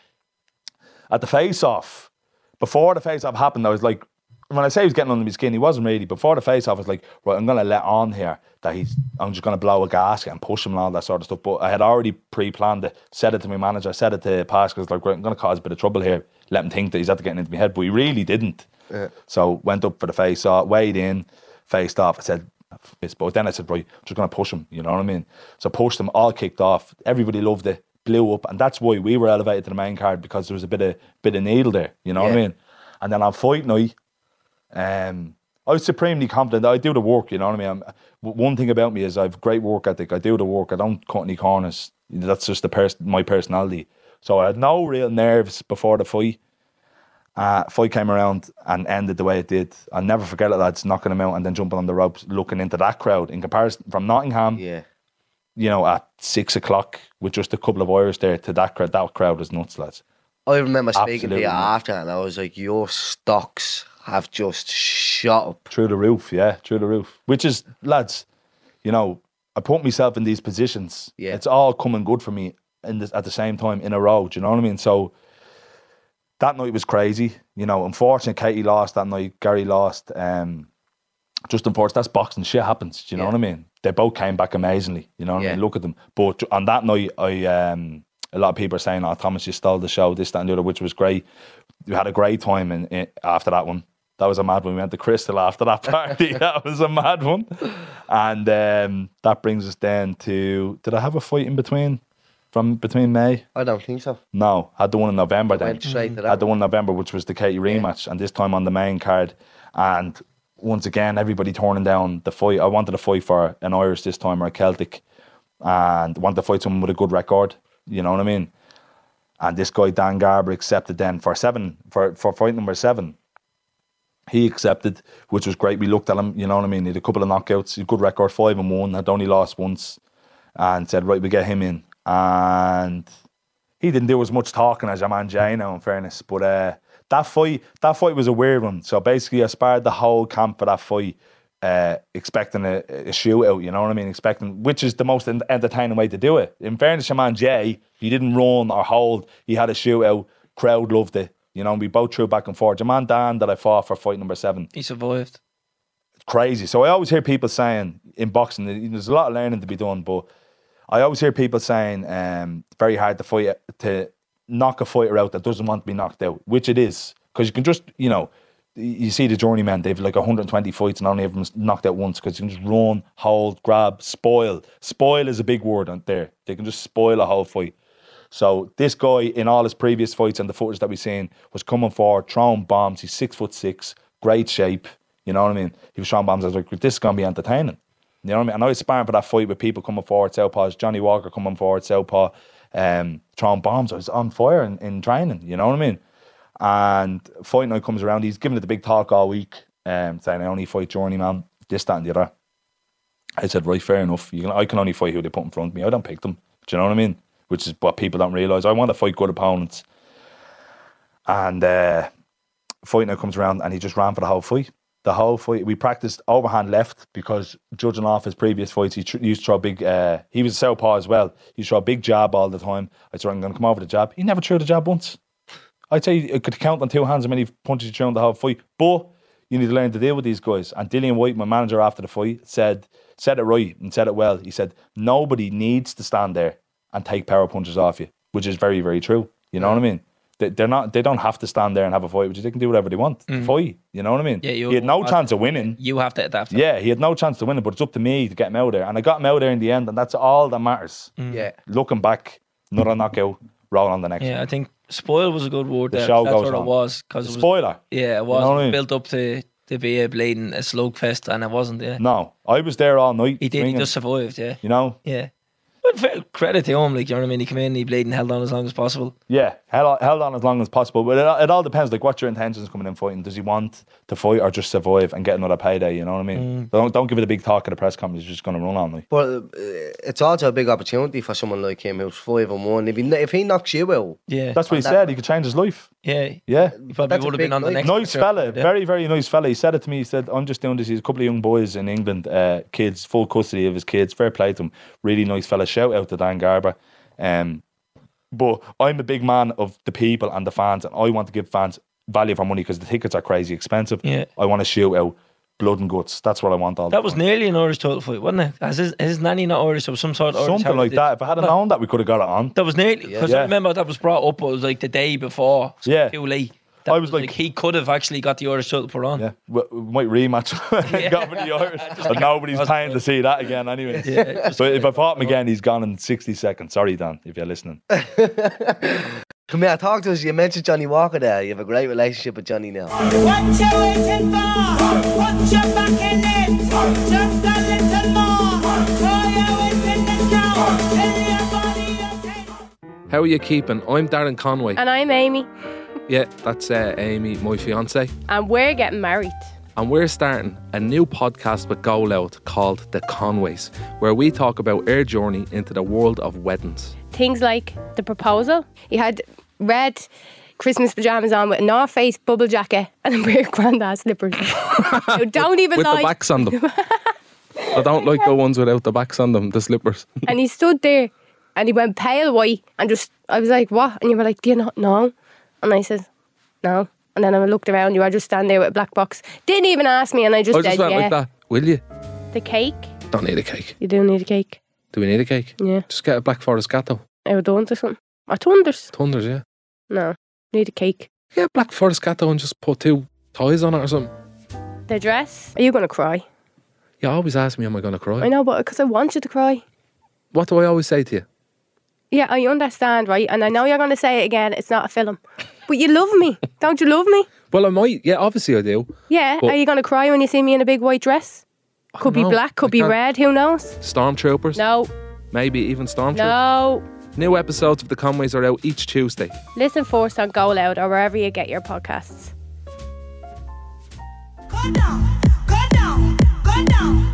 Speaker 4: at the face off, before the face off happened, I was like, when I say he was getting under my skin, he wasn't really. Before the face off, I was like, right, I'm gonna let on here that he's I'm just gonna blow a gasket and push him and all that sort of stuff. But I had already pre-planned it, said it to my manager, said it to Pascal, like, right, I'm gonna cause a bit of trouble here. Let him think that he's after getting into my head, but he really didn't. So went up for the face off, weighed in, faced off. I said, but then I said, right, I'm just gonna push him. You know what I mean? So pushed him, all kicked off. Everybody loved it, blew up, and that's why we were elevated to the main card because there was a bit of bit of needle there. You know what I mean? And then on fight night, um, I was supremely confident. I do the work. You know what I mean? I'm, one thing about me is I have great work ethic. I do the work. I don't cut any corners. That's just the pers- my personality. So I had no real nerves before the fight. Uh, fight came around and ended the way it did. I'll never forget it, lads, knocking him out and then jumping on the ropes, looking into that crowd in comparison from Nottingham,
Speaker 2: Yeah.
Speaker 4: You know, at six o'clock with just a couple of Irish there to that crowd. That crowd was nuts, lads.
Speaker 2: I remember speaking to
Speaker 4: Absolutely
Speaker 2: you after, and I was like, "Your stocks have just shot up."
Speaker 4: Through the roof, yeah, through the roof. Which is, lads, you know, I put myself in these positions.
Speaker 2: Yeah.
Speaker 4: It's all coming good for me in this, at the same time in a row. Do you know what I mean? So that night was crazy. You know, unfortunately, Katie lost that night. Gary lost. Um, just unfortunate. That's boxing. Shit happens. Do you know
Speaker 2: Yeah.
Speaker 4: what I mean? They both came back amazingly. You know what I mean? Look at them. But on that night, I um, a lot of people are saying, "Oh, Thomas, you stole the show." This, that, and the other, which was great. We had a great time in, in after that one. That was a mad one. We went to Crystal after that party. that was a mad one. And um, that brings us then to. Did I have a fight in between? From between May?
Speaker 2: I don't think so.
Speaker 4: No, I had the one in November then.
Speaker 2: Went straight to that.
Speaker 4: I had the one in November, which was the Katie rematch, and this time on the main card. And once again, everybody turning down the fight. I wanted to fight for an Irish this time or a Celtic, and wanted to fight someone with a good record. You know what I mean? And this guy Dan Garber accepted then for seven for for fight number seven. He accepted, which was great. We looked at him, you know what I mean. He had a couple of knockouts, a good record, five and one. Had only lost once, and said, right, we get him in. And he didn't do as much talking as your man Jay now, in fairness. But uh, that fight, that fight was a weird one. So basically, I sparred the whole camp for that fight, uh, expecting a, a shootout. You know what I mean? Expecting, which is the most en- entertaining way to do it. In fairness, to man Jay, he didn't run or hold. He had a shootout. Crowd loved it. You know, we both threw back and forth. Your man Dan that I fought for fight number seven,
Speaker 3: He survived.
Speaker 4: crazy. So I always hear people saying in boxing, there's a lot of learning to be done, but I always hear people saying um, very hard to fight to knock a fighter out that doesn't want to be knocked out, which it is because you can just you know. You see the journeyman, they've like 120 fights and only ever been knocked out once because you can just run, hold, grab, spoil. Spoil is a big word out there. They can just spoil a whole fight. So this guy, in all his previous fights and the footage that we've seen, was coming forward, throwing bombs. He's six foot six, great shape. You know what I mean? He was throwing bombs. I was like, this is gonna be entertaining. You know what I mean? I was sparring for that fight with people coming forward, Southpaws, Johnny Walker coming forward, Southpaw, um, throwing bombs. I was on fire in, in training. You know what I mean? And fight night comes around. He's giving it the big talk all week, um, saying I only fight journeyman, this, that, and the other. I said, right, fair enough. You can, I can only fight who they put in front of me. I don't pick them. Do you know what I mean? Which is what people don't realise. I want to fight good opponents. And uh, fight now comes around and he just ran for the whole fight. The whole fight. We practiced overhand left because judging off his previous fights, he tr- used to throw a big. Uh, he was a southpaw as well. He used to throw a big jab all the time. I said, I'm going to come over the jab. He never threw the jab once. I'd say I could count on two hands how many punches he threw in the whole fight. But you need to learn to deal with these guys. And Dillian White, my manager after the fight, said said it right and said it well. He said nobody needs to stand there and take power punches off you, which is very very true. You know what I mean? They, they're not. They don't have to stand there and have a fight, which they can do whatever they want. Mm-hmm. Fight. You know what I mean?
Speaker 3: Yeah, you-
Speaker 4: he had no chance of winning.
Speaker 3: You have to adapt.
Speaker 4: Yeah, he had no chance to win it, but it's up to me to get him out there. And I got him out there in the end, and that's all that matters. Mm.
Speaker 2: Yeah.
Speaker 4: Looking back, another knockout, roll on the next
Speaker 3: Yeah,
Speaker 4: one.
Speaker 3: I think spoil was a good word.
Speaker 4: The
Speaker 3: there.
Speaker 4: show
Speaker 3: That's
Speaker 4: goes
Speaker 3: what
Speaker 4: on.
Speaker 3: it was because.
Speaker 4: Spoiler.
Speaker 3: Yeah, it was
Speaker 4: know what I mean?
Speaker 3: built up to to be a bleeding a slugfest, and it wasn't. Yeah,
Speaker 4: No, I was there all night.
Speaker 3: he did. He
Speaker 4: swinging,
Speaker 3: just survived. Yeah,
Speaker 4: You know,
Speaker 3: yeah. Well, fair credit to him, like you know what I mean. He came in, he played and held on as long as possible.
Speaker 4: Yeah, held on, held on as long as possible. But it, it all depends. Like, what's your intentions coming in fighting? Does he want to fight or just survive and get another payday? You know what I mean? Don't don't give it a big talk at the press conference. He's just going to run on me.
Speaker 2: But uh, it's also a big opportunity for someone like him who's five and one. If he if he knocks you out,
Speaker 3: Yeah,
Speaker 4: That's what he
Speaker 2: that-
Speaker 4: said. He could change his life.
Speaker 3: yeah.
Speaker 4: Yeah.
Speaker 3: He probably would have been on the next.
Speaker 4: Nice
Speaker 3: episode.
Speaker 4: fella,
Speaker 3: Yeah.
Speaker 4: very very nice fella. He said it to me. He said, "I'm just doing this. He's a couple of young boys in England, uh, kids, full custody of his kids. Fair play to him. Really nice fella. Shout out to Dan Garber. Um, but I'm a big man of the people and the fans, and I want to give fans value for money because the tickets are crazy expensive.
Speaker 3: Yeah.
Speaker 4: I want to shoot out blood and guts. That's what I want. All the
Speaker 3: That was
Speaker 4: time.
Speaker 3: nearly an Irish title fight, wasn't it? As his, his nanny not Irish, or some sort of Irish
Speaker 4: something like
Speaker 3: heritage.
Speaker 4: that. If I had
Speaker 3: No.
Speaker 4: known that, we could have got it on.
Speaker 3: That was nearly because I remember that was brought up. It was like the day before. so
Speaker 4: Yeah.
Speaker 3: too late. That
Speaker 4: I was like-
Speaker 3: he could have actually got the Irish title put on.
Speaker 4: Yeah, we, we might rematch. Got for the Irish. But nobody's paying to see that again, anyway.
Speaker 3: Yeah,
Speaker 4: but if I fought him again, he's gone in 60 seconds. Sorry, Dan, if you're listening.
Speaker 2: come here, talk to us. You mentioned Johnny Walker there. You have a great relationship with Johnny now.
Speaker 1: What you waiting for? Put your back in it. Just a little more. Throw your weight in the ground. Tell your body okay.
Speaker 5: How are you keeping? I'm Darren Conway.
Speaker 6: And I'm Amy,
Speaker 5: Yeah, that's uh, Amy, my fiance.
Speaker 6: and we're getting married.
Speaker 5: And we're starting a new podcast with Go Loud called The Conways, where we talk about our journey into the world of weddings.
Speaker 6: Things like the proposal. He had red Christmas pajamas on with a North Face bubble jacket and a pair of granddad slippers. Now, don't even
Speaker 5: With
Speaker 6: lie.
Speaker 5: the backs on them. I don't like the ones without the backs on them, the slippers.
Speaker 6: And he stood there and he went pale white and just, I was like, what? And you were like, do you not know? And I said, no. And then I looked around, you were just standing there with a black box. Didn't even ask me, and I just
Speaker 5: I
Speaker 6: said,
Speaker 5: just went
Speaker 6: yeah.
Speaker 5: like that. Will you?
Speaker 6: The cake?
Speaker 5: Don't need a cake.
Speaker 6: You do need a cake.
Speaker 5: Do we need a cake?
Speaker 6: Yeah.
Speaker 5: Just get a Black Forest Gatto.
Speaker 6: Or don't or something. Or thunders.
Speaker 5: Thunders, yeah.
Speaker 6: No. Need a cake.
Speaker 5: Get a Black Forest Gatto and just put two toys on it or something.
Speaker 6: The dress? Are you going to cry?
Speaker 5: You always ask me, am I going to cry?
Speaker 6: I know, but because I want you to cry.
Speaker 5: What do I always say to you?
Speaker 6: Yeah, I understand, right? And I know you're going to say it again. It's not a film. But you love me. Don't you love me?
Speaker 5: Well, I might. Yeah, obviously I do.
Speaker 6: Yeah.
Speaker 5: But-
Speaker 6: Are you going to cry when you see me in a big white dress? Could be
Speaker 5: know.
Speaker 6: black, could
Speaker 5: I
Speaker 6: be
Speaker 5: can't-
Speaker 6: red. Who knows?
Speaker 5: Stormtroopers.
Speaker 6: No,
Speaker 5: Maybe even Stormtroopers.
Speaker 6: no.
Speaker 5: New episodes of The Conways are out each Tuesday.
Speaker 6: Listen first on Go Loud or wherever you get your podcasts.
Speaker 1: Go down, go down, go down.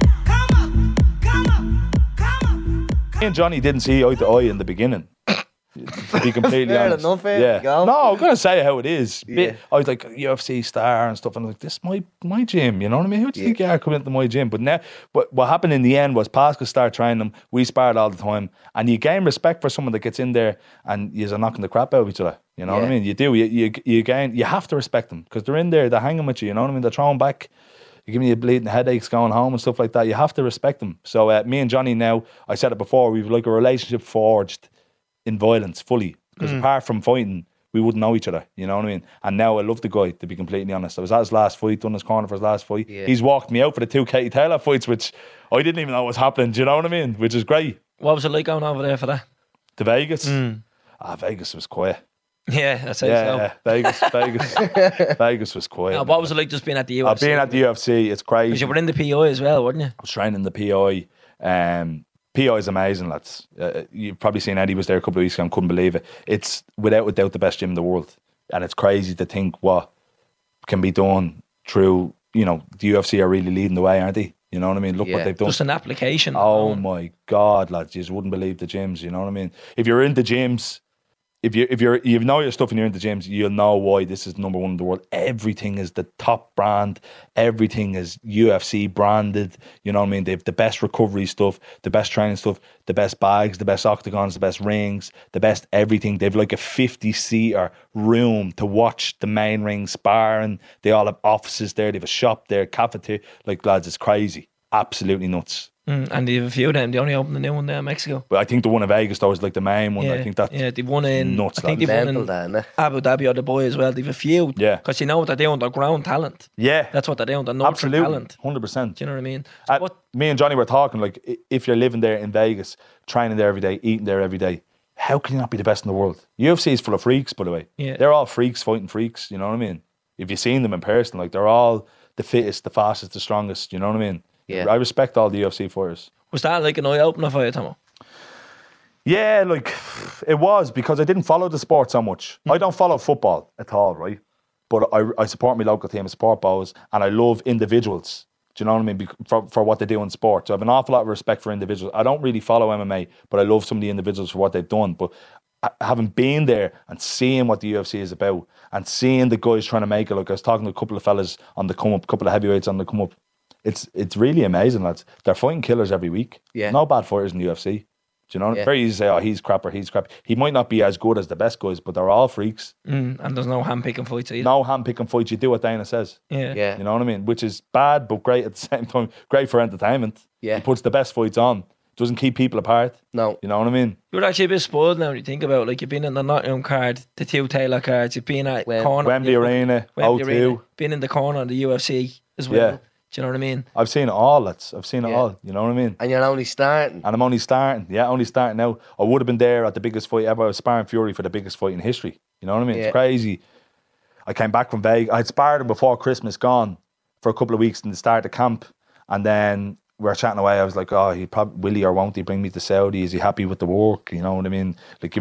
Speaker 4: Me and Johnny didn't see eye to eye in the beginning. To be completely
Speaker 2: Fair
Speaker 4: honest.
Speaker 2: enough, eh?
Speaker 4: yeah. No, I'm gonna say how it is.
Speaker 2: Yeah.
Speaker 4: I was like UFC star and stuff, and I'm like, this is my my gym. You know what I mean? Who do you think you are coming into my gym? But now, but what happened in the end was Pascal started training them. We sparred all the time, and you gain respect for someone that gets in there and you're knocking the crap out of each other. You know what I mean? You do. You you you gain. You have to respect them because they're in there. They're hanging with you. You know what I mean? They're throwing back. You're giving you bleeding headaches going home and stuff like that. You have to respect them. So uh, me and Johnny now, I said it before, we've like a relationship forged in violence fully. Because apart from fighting, we wouldn't know each other. You know what I mean? And now I love the guy, to be completely honest. I was at his last fight, done his corner for his last fight.
Speaker 2: Yeah.
Speaker 4: He's walked me out for the two Katie Taylor fights, which I didn't even know was happening. Do you know what I mean? Which is great.
Speaker 3: What was it like going over there for that?
Speaker 4: To Vegas. Ah, Vegas was quiet.
Speaker 3: Yeah, I say
Speaker 4: Yeah,
Speaker 3: so.
Speaker 4: yeah. Vegas, Vegas, Vegas was quiet.
Speaker 3: Now, what was it like just being at the UFC?
Speaker 4: Uh, being at the UFC, it's crazy.
Speaker 3: Because you were in the PI as well, weren't you?
Speaker 4: I was training the PI. Um, PI is amazing, lads. Uh, you've probably seen Eddie was there a couple of weeks ago and couldn't believe it. It's without a doubt the best gym in the world, and it's crazy to think what can be done through. You know, the UFC are really leading the way, aren't they? You know what I mean? Look
Speaker 2: Yeah.
Speaker 4: what they've done.
Speaker 3: Just an application.
Speaker 4: Oh my god, lads! You just wouldn't believe the gyms. You know what I mean? If you're in the gyms, if you if you're you know your stuff and you're in the gyms, you'll know why this is number one in the world. Everything is the top brand. Everything is UFC branded. You know what I mean? They've the best recovery stuff, the best training stuff, the best bags, the best octagons, the best rings, the best everything. They've like a 50 seater room to watch the main ring sparring. They all have offices there. They have a shop there, cafeteria. Like lads, it's crazy. Absolutely nuts.
Speaker 3: Mm, and they have a few of them. They only opened the new one there in Mexico.
Speaker 4: But I think the one in Vegas though is like the main one.
Speaker 3: Yeah,
Speaker 4: I think that's
Speaker 3: yeah, they've won in.
Speaker 4: nuts,
Speaker 3: I think
Speaker 4: lads.
Speaker 3: they've won in
Speaker 2: then, eh?
Speaker 3: Abu Dhabi or Dubai as well. They've a few.
Speaker 4: Yeah.
Speaker 3: Because you know what they're doing? They're ground talent.
Speaker 4: yeah,
Speaker 3: That's what they're doing. They're nurturing
Speaker 4: absolutely,
Speaker 3: talent.
Speaker 4: hundred percent.
Speaker 3: Do you know what I mean?
Speaker 4: Uh,
Speaker 3: what?
Speaker 4: Me and Johnny were talking like, if you're living there in Vegas, training there every day, eating there every day, how can you not be the best in the world? UFC is full of freaks, by the way.
Speaker 3: Yeah.
Speaker 4: they're all freaks fighting freaks. You know what I mean? If you've seen them in person, like they're all the fittest, the fastest, the strongest. You know what I mean?
Speaker 2: Yeah.
Speaker 4: I respect all the UFC fighters.
Speaker 3: Was that like an eye opener for you, Tomo?
Speaker 4: Yeah, like it was because I didn't follow the sport so much. Hmm. I don't follow football at all, right? But I, I support my local team, I support Bohs, and I love individuals. Do you know what I mean? For, for what they do in sport. So I have an awful lot of respect for individuals. I don't really follow MMA, but I love some of the individuals for what they've done. But having been there and seeing what the UFC is about and seeing the guys trying to make it, like I was talking to a couple of fellas on the come up, a couple of heavyweights on the come up. It's it's really amazing, lads. They're fighting killers every week.
Speaker 2: Yeah.
Speaker 4: No bad fighters in the UFC. Do you know?
Speaker 2: Yeah.
Speaker 4: Very easy to say, oh, he's crap or he's crap. He might not be as good as the best guys, but they're all freaks.
Speaker 3: Mm, and there's no hand picking fights either.
Speaker 4: No hand picking fights. You do what Dana says.
Speaker 3: Yeah.
Speaker 2: Yeah.
Speaker 4: You know what I mean? Which is bad, but great at the same time. Great for entertainment.
Speaker 2: Yeah.
Speaker 4: He puts the best fights on. Doesn't keep people apart.
Speaker 2: No.
Speaker 4: You know what I mean?
Speaker 3: You're actually a bit spoiled now when you think about it. Like you've been in the Nottingham card, the two Taylor cards, you've been at
Speaker 2: Wem-
Speaker 3: corner
Speaker 4: Wembley Arena,
Speaker 3: Wembley
Speaker 4: O2.
Speaker 3: Arena, been in the corner of the UFC as well.
Speaker 4: Yeah.
Speaker 3: Do you know what I mean?
Speaker 4: I've seen it all. Lads. I've seen it
Speaker 2: Yeah.
Speaker 4: all. You know what I mean?
Speaker 2: And you're only starting.
Speaker 4: And I'm only starting. Yeah, only starting now. I would have been there at the biggest fight ever. I was sparring Fury for the biggest fight in history. You know what I mean?
Speaker 2: Yeah.
Speaker 4: It's crazy. I came back from Vegas. I'd sparred him before Christmas gone for a couple of weeks in the start of camp. And then we were chatting away. I was like, oh, he probably will he or won't he bring me to Saudi? Is he happy with the work? You know what I mean? Like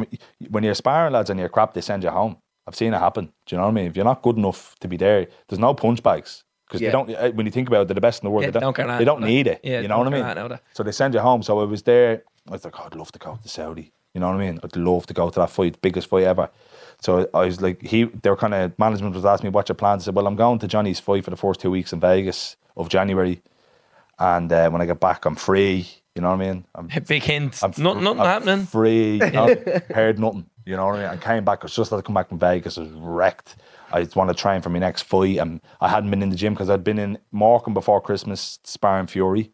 Speaker 4: when you're sparring lads and you're crap, they send you home. I've seen it happen. Do you know what I mean? If you're not good enough to be there, there's no punch bags. Because
Speaker 2: Yeah.
Speaker 4: they don't, eh, when you think about it, they're the best in the world.
Speaker 3: Yeah,
Speaker 4: they
Speaker 3: don't
Speaker 4: don't, they don't need it.
Speaker 3: Yeah,
Speaker 4: you know what I mean?
Speaker 3: that, that.
Speaker 4: So they send you home. So I was there. I was like, oh, I'd love to go to Saudi. You know what I mean? I'd love to go to that fight, biggest fight ever. So I was like, he, they were kind of management was asking me what your plans. I said, well, I'm going to Johnny's fight for the first two weeks in Vegas of January, and uh, when I get back, I'm free. You know what I mean? I'm,
Speaker 3: Big hint.
Speaker 4: I'm
Speaker 3: nothing, nothing
Speaker 4: I'm
Speaker 3: happening.
Speaker 4: Free. You know, heard nothing. You know what I mean? I came back. I was just had to come back from Vegas. I was wrecked. I want to train for my next fight, and I hadn't been in the gym because I'd been in Morecambe before Christmas sparring Fury.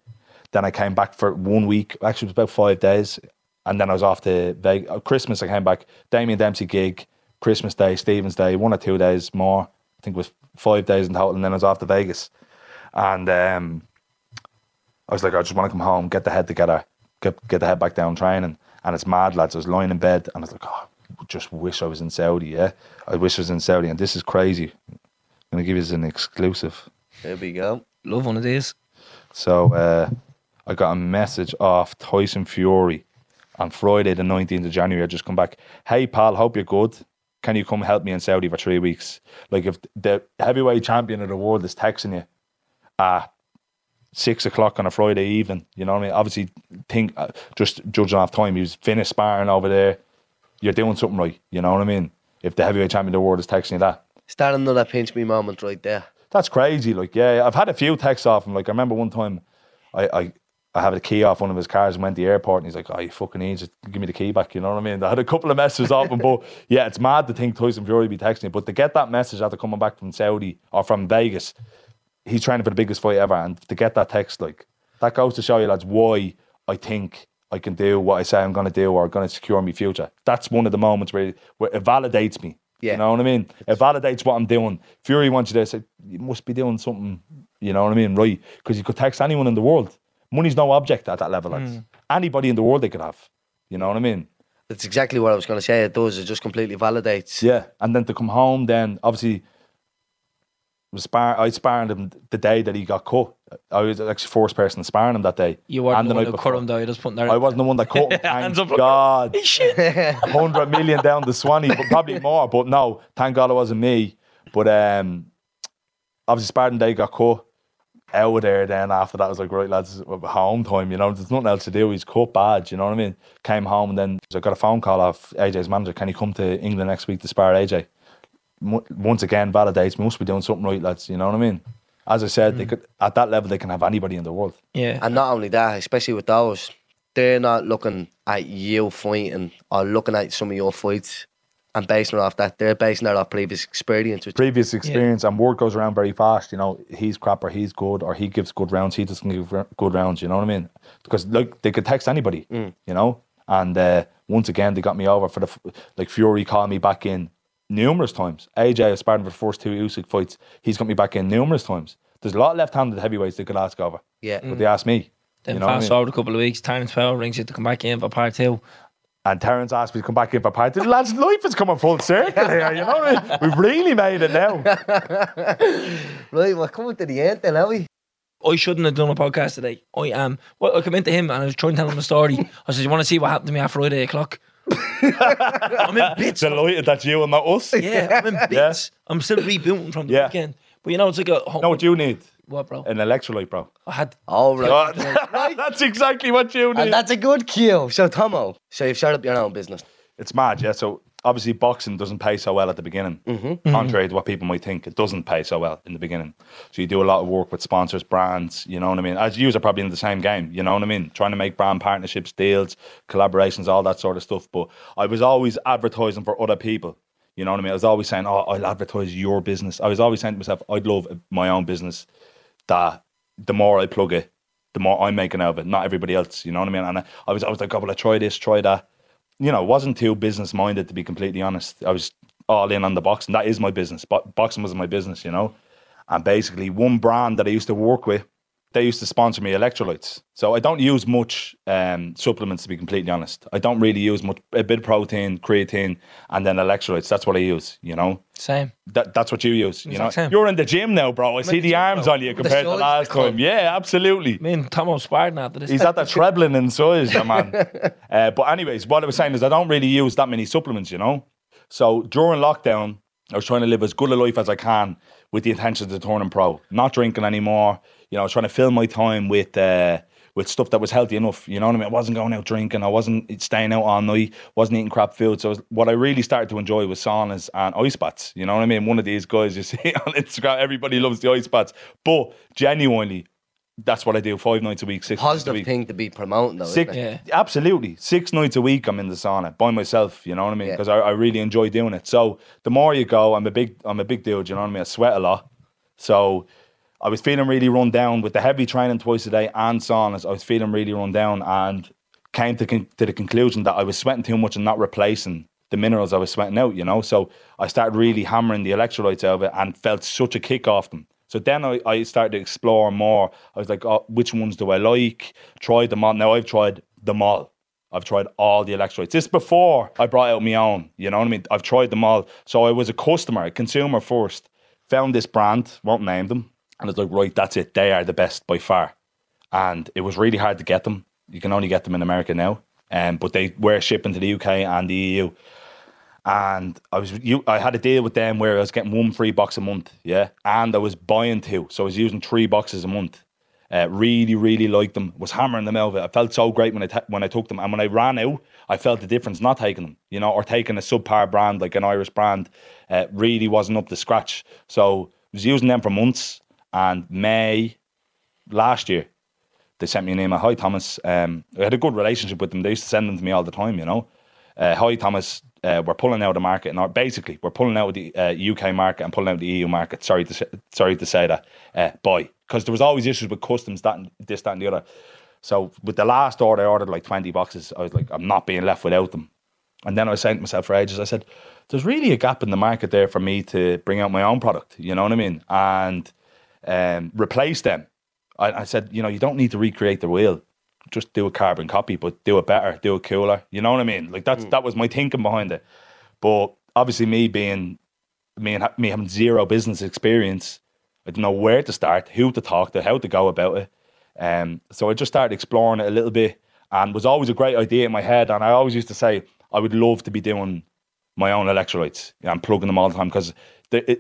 Speaker 4: Then I came back for one week. Actually, it was about five days, and then I was off to Vegas. Christmas, I came back. Damien Dempsey gig. Christmas Day, Stephen's Day, one or two days more. I think it was five days in total, and then I was off to Vegas. And um, I was like, I just want to come home, get the head together, get get the head back down training. And it's mad, lads. I was lying in bed and I was like, oh, just wish I was in Saudi, yeah? I wish I was in Saudi. And this is crazy. I'm going to give you an exclusive.
Speaker 2: There we go.
Speaker 3: Love one of these.
Speaker 4: So uh, I got a message off Tyson Fury on Friday, the 19th of January. I just come back. Hey, pal, hope you're good. Can you come help me in Saudi for three weeks? Like, if the heavyweight champion of the world is texting you at six o'clock on a Friday evening, you know what I mean? Obviously, think uh, just judging off time, he was finished sparring over there. You're doing something right, you know what I mean? If the heavyweight champion of the world is texting you that,
Speaker 2: Starting another pinch me moment right there.
Speaker 4: that's crazy. Like, yeah, I've had a few texts off him. Like, I remember one time I, I, I had a key off one of his cars and went to the airport and he's like, oh, you fucking need to give me the key back. You know what I mean? I had a couple of messages off him, but yeah, it's mad to think Tyson Fury be texting you. But to get that message after coming back from Saudi or from Vegas, he's training for the biggest fight ever. And to get that text, like, that goes to show you, lads, why I think I can do what I say I'm going to do or going to secure my future. That's one of the moments where, where it validates me.
Speaker 2: Yeah.
Speaker 4: You know what I mean? It validates what I'm doing. Fury wants you to say, you must be doing something, you know what I mean? Right. Because you could text anyone in the world. Money's no object at that level. lads. Mm. Anybody in the world they could have. You know what I mean?
Speaker 2: That's exactly what I was going to say. It does. It just completely validates.
Speaker 4: Yeah. And then to come home, then obviously, was spar- I sparred him the day that he got cut. I was actually first person sparring him that day.
Speaker 3: You were
Speaker 4: And
Speaker 3: the one
Speaker 4: night
Speaker 3: who cut him though. You're just putting that.
Speaker 4: I wasn't the one that cut him.
Speaker 3: Hands
Speaker 4: Thank
Speaker 3: up.
Speaker 4: God.
Speaker 3: Shit.
Speaker 4: 100 million down the Swanee, but probably more. But no, thank God it wasn't me. But um, obviously, sparring Day got cut out of there. Then after that, I was like, right, lads, home time. You know, there's nothing else to do. He's cut bad. You know what I mean? Came home and then I got a phone call off AJ's manager. Can you come to England next week to spar AJ? Mo- Once again, validates me. Must be doing something right, lads. You know what I mean? As I said, they could at that level they can have anybody in the world.
Speaker 3: Yeah.
Speaker 2: And not only that, especially with those, they're not looking at you fighting or looking at some of your fights and basing it off that. They're basing it off previous experience. Which,
Speaker 4: previous experience and word goes around very fast. You know, he's crap or he's good or he gives good rounds. He doesn't give good rounds. You know what I mean? Because like they could text anybody. You know, and uh, once again they got me over for the like Fury called me back in numerous times. AJ was sparring for the first two Usyk fights. He's got me back in numerous times. There's a lot of left-handed heavyweights they could ask over,
Speaker 2: yeah.
Speaker 4: but they asked me.
Speaker 3: Then
Speaker 4: you know what I
Speaker 3: fast
Speaker 4: mean?
Speaker 3: forward a couple of weeks, Terence Powell rings you to come back in for part two.
Speaker 4: And Terence asked me to come back in for part two. Lads, life is coming full circle here. You know what I mean? We've really made it now.
Speaker 2: Right, we're coming to the end then, are we?
Speaker 3: I shouldn't have done a podcast today. I am. Well, I come into him and I was trying to tell him a story. I said, "You want to see what happened to me after Friday o'clock?" I'm in bits.
Speaker 4: Delighted that you and not us.
Speaker 3: Yeah, I'm in bits. I'm still rebooting from the
Speaker 4: Yeah.
Speaker 3: weekend. But you know, it's like a
Speaker 4: Know what do you need?
Speaker 3: what, bro?
Speaker 4: An electrolyte, bro.
Speaker 3: I had
Speaker 2: All right.
Speaker 4: That's exactly what you need.
Speaker 2: And that's a good cue. So, Tomo, so you've started up your own business.
Speaker 4: it's mad, yeah. So obviously, boxing doesn't pay so well at the beginning,
Speaker 2: Mm-hmm.
Speaker 4: contrary to what people might think. It doesn't pay so well in the beginning. So you do a lot of work with sponsors, brands. You know what I mean? As you are probably in the same game. You know what I mean? Trying to make brand partnerships, deals, collaborations, all that sort of stuff. But I was always advertising for other people. You know what I mean? I was always saying, "Oh, I'll advertise your business." I was always saying to myself, "I'd love my own business." That the more I plug it, the more I'm making out of it. Not everybody else. You know what I mean? And I, I was, I was like, "Oh, well, I try this, try that." You know, wasn't too business minded to be completely honest. I was all in on the boxing. That is my business. Bo- boxing wasn't my business, you know. And basically, one brand that I used to work with, they used to sponsor me electrolytes. So I don't use much um, supplements to be completely honest. I don't really use much. A bit of protein, creatine, and then electrolytes. That's what I use. You know.
Speaker 3: same.
Speaker 4: That, that's what you use. You know,
Speaker 3: same.
Speaker 4: you're in the gym now, bro. I see
Speaker 3: the
Speaker 4: the arms
Speaker 3: bro.
Speaker 4: on you compared to last time. Yeah, absolutely.
Speaker 3: Me and Tomo sparring after this.
Speaker 4: He's at the trebling in size, man. uh, but anyways, what I was saying is I don't really use that many supplements, you know. So during lockdown, I was trying to live as good a life as I can with the intention of turning pro, not drinking anymore. You know, I was trying to fill my time with uh, with stuff that was healthy enough. You know what I mean? I wasn't going out drinking. I wasn't staying out all night. wasn't eating crap food. So what I really started to enjoy was saunas and ice baths. You know what I mean? One of these guys you see on Instagram, everybody loves the ice baths, but genuinely. That's what I do five nights a week, six nights a
Speaker 2: Positive
Speaker 4: week.
Speaker 2: thing to be promoting, though.
Speaker 4: Six,
Speaker 2: Isn't it?
Speaker 3: Yeah.
Speaker 4: absolutely. Six nights a week, I'm in the sauna by myself. You know what I mean?
Speaker 2: Yeah.
Speaker 4: Because I, I really enjoy doing it. So the more you go, I'm a big, I'm a big dude. You know what I mean? I sweat a lot. So I was feeling really run down with the heavy training twice a day and saunas. I was feeling really run down and came to, con- to the conclusion that I was sweating too much and not replacing the minerals I was sweating out. You know, so I started really hammering the electrolytes out of it and felt such a kick off them. So then I, I started to explore more. I was like, oh, which ones do I like? Tried them all. Now I've tried them all. I've tried all the electrolytes. This before I brought out my own. You know what I mean? I've tried them all. So I was a customer, a consumer first. Found this brand, won't name them, and I was like, right, that's it. They are the best by far. And it was really hard to get them. You can only get them in America now. Um, but they were shipping to the UK and the EU and I was you I had a deal with them where I was getting one free box a month, yeah, and I was buying two, so I was using three boxes a month. Uh, really, really liked them. Was hammering them it. I felt so great when I when I took them, and when I ran out, I felt the difference not taking them, you know, or taking a subpar brand like an Irish brand. Uh, really wasn't up to scratch. So I was using them for months, and May last year they sent me an email. Hi Thomas. Um, I had a good relationship with them. They used to send them to me all the time, you know. Uh, Hi Thomas. Uh, we're pulling out of the market, and basically we're pulling out of the uh, UK market and pulling out of the EU market. Sorry to say, sorry to say that. Uh, bye, because there was always issues with customs, that and this, that, and the other. So with the last order, I ordered like twenty boxes. I was like, I'm not being left without them. And then I was saying to myself for ages, I said, there's really a gap in the market there for me to bring out my own product. You know what I mean? And um, replace them. I, I said, you know, you don't need to recreate the wheel. Just do a carbon copy, but do it better, do it cooler. You know what I mean? Like that's that was my thinking behind it. But obviously, me being me and me having zero business experience, I didn't know where to start, who to talk to, how to go about it. Um, so I just started exploring it a little bit, and was always a great idea in my head. And I always used to say I would love to be doing my own electrolytes yeah, and plugging them all the time because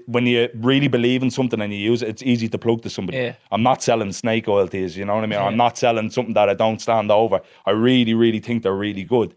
Speaker 4: when you really believe in something and you use it, it's easy to plug to somebody.
Speaker 3: Yeah.
Speaker 4: I'm not selling snake oil to you, know what I mean? I'm not selling something that I don't stand over. I really, really think they're really good.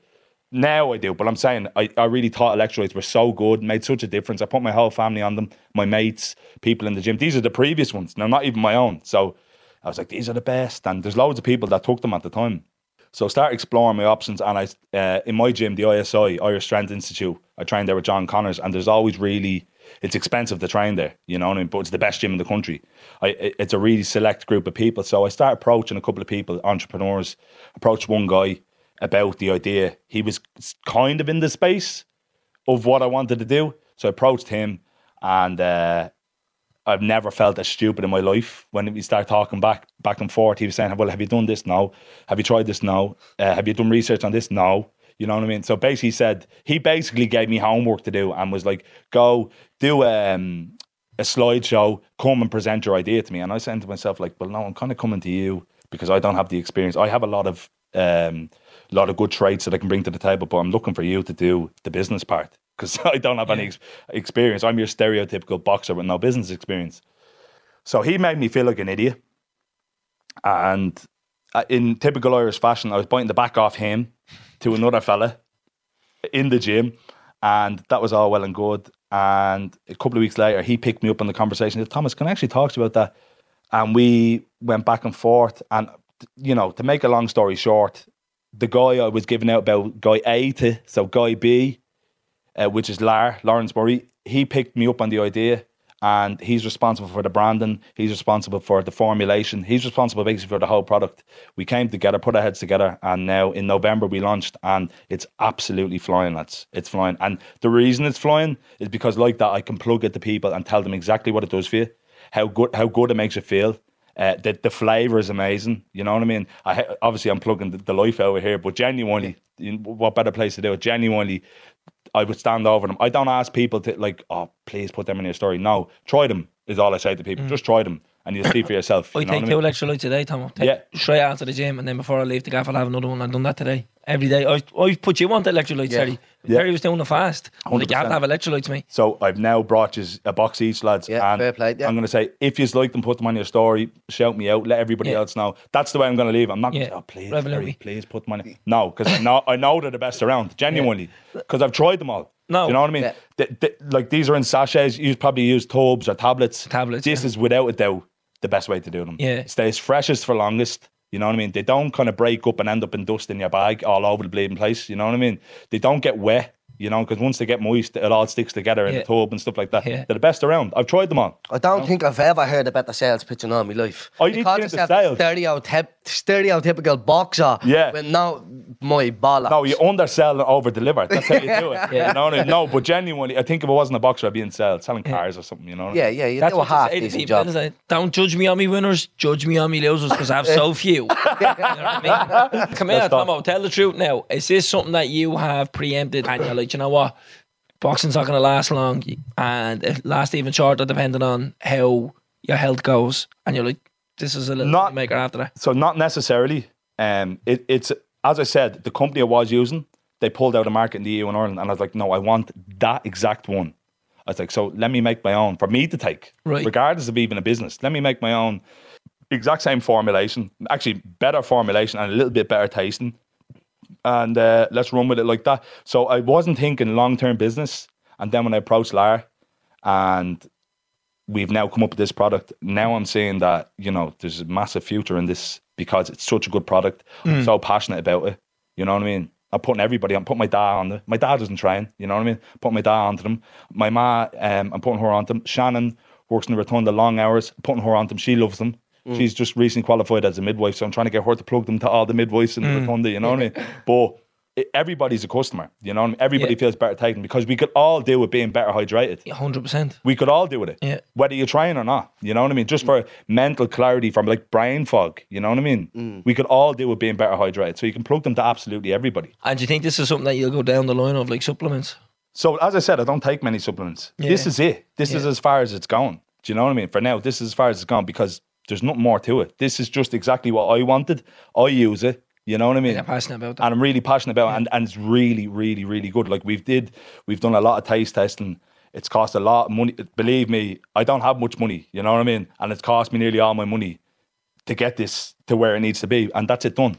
Speaker 4: Now I do, but I'm saying I, I really thought electrolytes were so good, made such a difference. I put my whole family on them, my mates, people in the gym. These are the previous ones, now not even my own. So I was like, these are the best. And there's loads of people that took them at the time. So I started exploring my options, and I uh, in my gym, the ISI Irish Strength Institute, I trained there with John Connors, and there's always really it's expensive to train there, you know I mean? But it's the best gym in the country. I, it's a really select group of people. So I started approaching a couple of people, entrepreneurs. Approached one guy about the idea. He was kind of in the space of what I wanted to do. So I approached him, and uh, I've never felt as stupid in my life when we start talking back back and forth. He was saying, "Well, have you done this? No. Have you tried this? No. Uh, have you done research on this? No." You know what I mean? So basically, he said he basically gave me homework to do and was like, "Go do um, a slideshow, come and present your idea to me. And I said to myself, like, well, no, I'm kind of coming to you because I don't have the experience. I have a lot of um, lot of good traits that I can bring to the table, but I'm looking for you to do the business part because I don't have any ex- experience. I'm your stereotypical boxer with no business experience. So he made me feel like an idiot. And uh, in typical Irish fashion, I was biting the back off him to another fella in the gym. And that was all well and good. And a couple of weeks later, he picked me up on the conversation. Said, Thomas, can I actually talk to you about that? And we went back and forth. And, you know, to make a long story short, the guy I was giving out about guy A to, so guy B, uh, which is Lar, Lawrence Murray, he picked me up on the idea and he's responsible for the branding, he's responsible for the formulation, he's responsible basically for the whole product. We came together, put our heads together, and now in November we launched and it's absolutely flying, lads. It's flying. And the reason it's flying is because like that I can plug it to people and tell them exactly what it does for you, how good how good it makes you feel. Uh, the the flavor is amazing. You know what I mean? I obviously I'm plugging the, the life over here, but genuinely, know, what better place to do it? Genuinely, I would stand over them. I don't ask people to like, oh, please put them in your story. No, try them is all I say to people. Mm. Just try them, and you'll see for yourself.
Speaker 3: I
Speaker 4: you know
Speaker 3: take two
Speaker 4: I mean?
Speaker 3: electrolytes today, Tom. Take
Speaker 4: Yeah.
Speaker 3: straight out to the gym, and then before I leave the gaff, I'll have another one. I've done that today. Every day. I, I put you on the electrolytes,
Speaker 2: Yeah.
Speaker 3: Terry.
Speaker 4: Yeah.
Speaker 3: Terry was doing the fast. Like, you have to have electrolytes, mate.
Speaker 4: So I've now brought you a box each, lads.
Speaker 2: Yeah,
Speaker 4: and
Speaker 2: fair play, yeah.
Speaker 4: I'm going to say, if you like them, put them on your story, shout me out, let everybody
Speaker 3: Yeah.
Speaker 4: else know. That's the way I'm going to leave. I'm not going
Speaker 3: Yeah.
Speaker 4: to say, oh, please,
Speaker 3: Revelry.
Speaker 4: Terry, please put them on. No, because I know, I know they're the best around, genuinely, because I've tried them all.
Speaker 3: No.
Speaker 4: Do you know what I mean?
Speaker 2: Yeah.
Speaker 4: Th- th- like these are in sachets. You probably use tubes or tablets.
Speaker 3: Tablets,
Speaker 4: This
Speaker 3: yeah.
Speaker 4: is without a doubt the best way to do them.
Speaker 3: Yeah.
Speaker 4: It stays freshest for longest. You know what I mean? They don't kind of break up and end up in dust in your bag all over the bleeding place. You know what I mean? They don't get wet. You know, because once they get moist, it all sticks together in
Speaker 3: Yeah.
Speaker 4: the tub and stuff like that.
Speaker 3: Yeah.
Speaker 4: They're the best around. I've tried them on.
Speaker 2: I don't think I've ever heard about the sales pitch in all my life.
Speaker 4: Oh, you need to
Speaker 2: call
Speaker 4: get into
Speaker 2: yourself
Speaker 4: sales.
Speaker 2: stereotyp- stereotypical boxer.
Speaker 4: Yeah.
Speaker 2: But no, my bollocks.
Speaker 4: No, you undersell and over deliver. That's how you do it.
Speaker 3: Yeah.
Speaker 4: You know I mean? No, but genuinely, I think if it wasn't a boxer, I'd be in sales, selling cars or something. You know? What
Speaker 2: yeah, yeah, you
Speaker 3: That's
Speaker 2: do a
Speaker 3: what you
Speaker 2: half
Speaker 3: say
Speaker 2: decent job.
Speaker 3: isn't? Don't judge me on me winners, judge me on me losers, because I have so few. you know what I mean? Come here, Tomo, tell the truth now. Is this something that you have preempted and you're like, you know what? Boxing's not going to last long and it lasts even shorter depending on how your health goes. And you're like, this is a little
Speaker 4: Not-
Speaker 3: maker after that.
Speaker 4: So not necessarily. Um, it, it's as I said, the company I was using, they pulled out of the market in the EU and Ireland, and I was like, no, I want that exact one. I was like, so let me make my own for me to take,
Speaker 3: Right.
Speaker 4: regardless of even a business. Let me make my own exact same formulation, actually better formulation and a little bit better tasting, and uh, let's run with it like that. So I wasn't thinking long term business, and then when I approached Lara, and we've now come up with this product. Now I'm saying that you know there's a massive future in this because it's such a good product. I'm mm. so passionate about it. You know what I mean? I'm putting everybody. I'm putting my dad on it. My dad doesn't train. You know what I mean? Putting my dad onto them. My ma, um, I'm putting her onto them. Shannon works in the rotunda long hours. I'm putting her onto them. She loves them. Mm. She's just recently qualified as a midwife, so I'm trying to get her to plug them to all the midwives in the mm. rotunda. You know what I mean? But everybody's a customer. You know what I mean? Everybody
Speaker 3: Yeah.
Speaker 4: feels better taking because we could all do with being better hydrated.
Speaker 3: 100%.
Speaker 4: We could all do with it.
Speaker 3: Yeah.
Speaker 4: Whether you're trying or not. You know what I mean? Just mm. for mental clarity from like brain fog. You know what I mean? Mm. We could all do with being better hydrated. So you can plug them to absolutely everybody.
Speaker 3: And do you think this is something that you'll go down the line of, like supplements?
Speaker 4: So as I said, I don't take many supplements.
Speaker 3: Yeah.
Speaker 4: This is it. This is as far as it's gone. Do you know what I mean? For now, this is as far as it's gone because there's nothing more to it. This is just exactly what I wanted. I use it. You know what I mean?
Speaker 3: You're passionate about that.
Speaker 4: and I'm really passionate about it, and, and it's really, really, really good. Like we've did, we've done a lot of taste testing. It's cost a lot of money. Believe me, I don't have much money. You know what I mean? And it's cost me nearly all my money to get this to where it needs to be, and that's it done.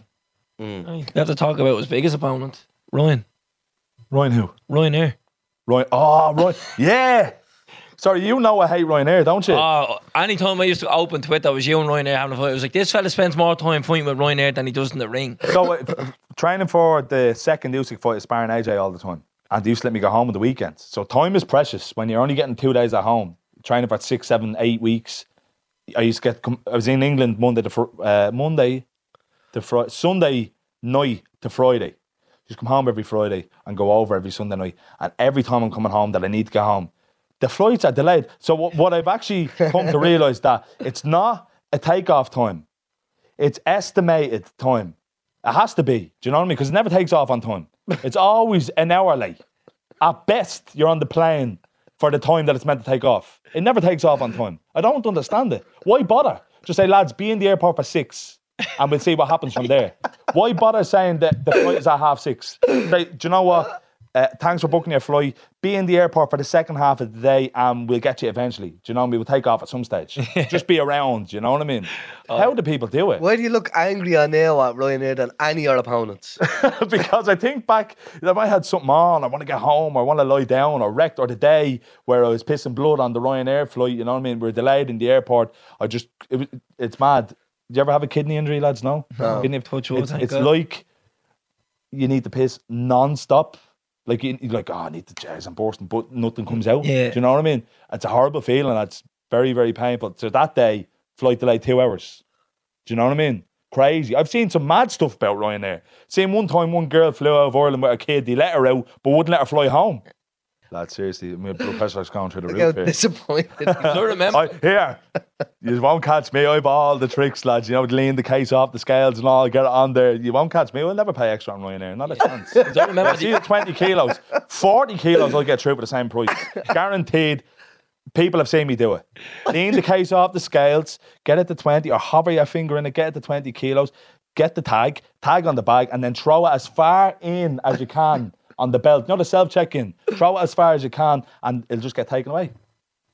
Speaker 4: Mm.
Speaker 3: We have to talk about his biggest opponent, Ryan.
Speaker 4: Ryan who?
Speaker 3: Ryan here.
Speaker 4: Ryan. Oh, Ryan. yeah. Sorry, you know I hate Ryanair, don't you?
Speaker 3: Oh, anytime I used to open Twitter, it was you and Ryanair having a fight. I was like, this fella spends more time fighting with Ryanair than he does in the ring.
Speaker 4: so uh, training for the second Usyk fight is sparring AJ all the time, and they used to let me go home on the weekends. So time is precious when you're only getting two days at home. Training for six, seven, eight weeks. I used to get. I was in England Monday to fr- uh, Monday to Friday, Sunday night to Friday. Just come home every Friday and go over every Sunday night. And every time I'm coming home that I need to go home, the flights are delayed. So what, what I've actually come to realise that it's not a takeoff time it's estimated time. It has to be. Do you know what I mean? Because it never takes off on time. It's always an hour late. At best, you're on the plane for the time that it's meant to take off. It never takes off on time. I don't understand it. Why bother? Just say, lads, be in the airport for six, and we'll see what happens from there. Why bother saying that the flight is at half six? Do you know what? Uh, thanks for booking your flight. Be in the airport for the second half of the day, and we'll get you eventually. Do you know? We will take off at some stage. Just be around. Do you know what I mean? How do people do it?
Speaker 2: Why do you look angrier now at Ryanair than any of your opponents?
Speaker 4: because I think back, if I had something on, I want to get home, or I want to lie down, or wrecked, or the day where I was pissing blood on the Ryanair flight, you know what I mean? We're delayed in the airport. I just, it, it's mad. Do you ever have a kidney injury, lads? No.
Speaker 2: No.
Speaker 4: Kidney-
Speaker 3: Touch wood,
Speaker 4: it's
Speaker 3: thank
Speaker 4: it's like you need to piss non-stop. Like you, you're like, oh, I need to jazz and bursting, but nothing comes out.
Speaker 3: Yeah.
Speaker 4: Do you know what I mean? It's a horrible feeling. It's very, very painful. So that day, flight delayed two hours. Do you know what I mean? Crazy. I've seen some mad stuff about Ryanair. Seen one time one girl flew out of Ireland with a kid. They let her out, but wouldn't let her fly home. Lad, seriously, my blood pressure's going through the
Speaker 2: Look how
Speaker 4: roof here.
Speaker 2: disappointed.
Speaker 3: So remember,
Speaker 4: I, here, you won't catch me. I've all the tricks, lads. You know, lean the case off the scales and all, get it on there. You won't catch me. We'll never pay extra on Ryanair. Not a chance.
Speaker 3: I remember
Speaker 4: I see the 20 kilos. 40 kilos I'll get through for the same price. Guaranteed. People have seen me do it. Lean the case off the scales, get it to 20, or hover your finger in it, get it to 20 kilos, get the tag, tag on the bag, and then throw it as far in as you can on the belt. You know the self check in. Throw it as far as you can, and it'll just get taken away.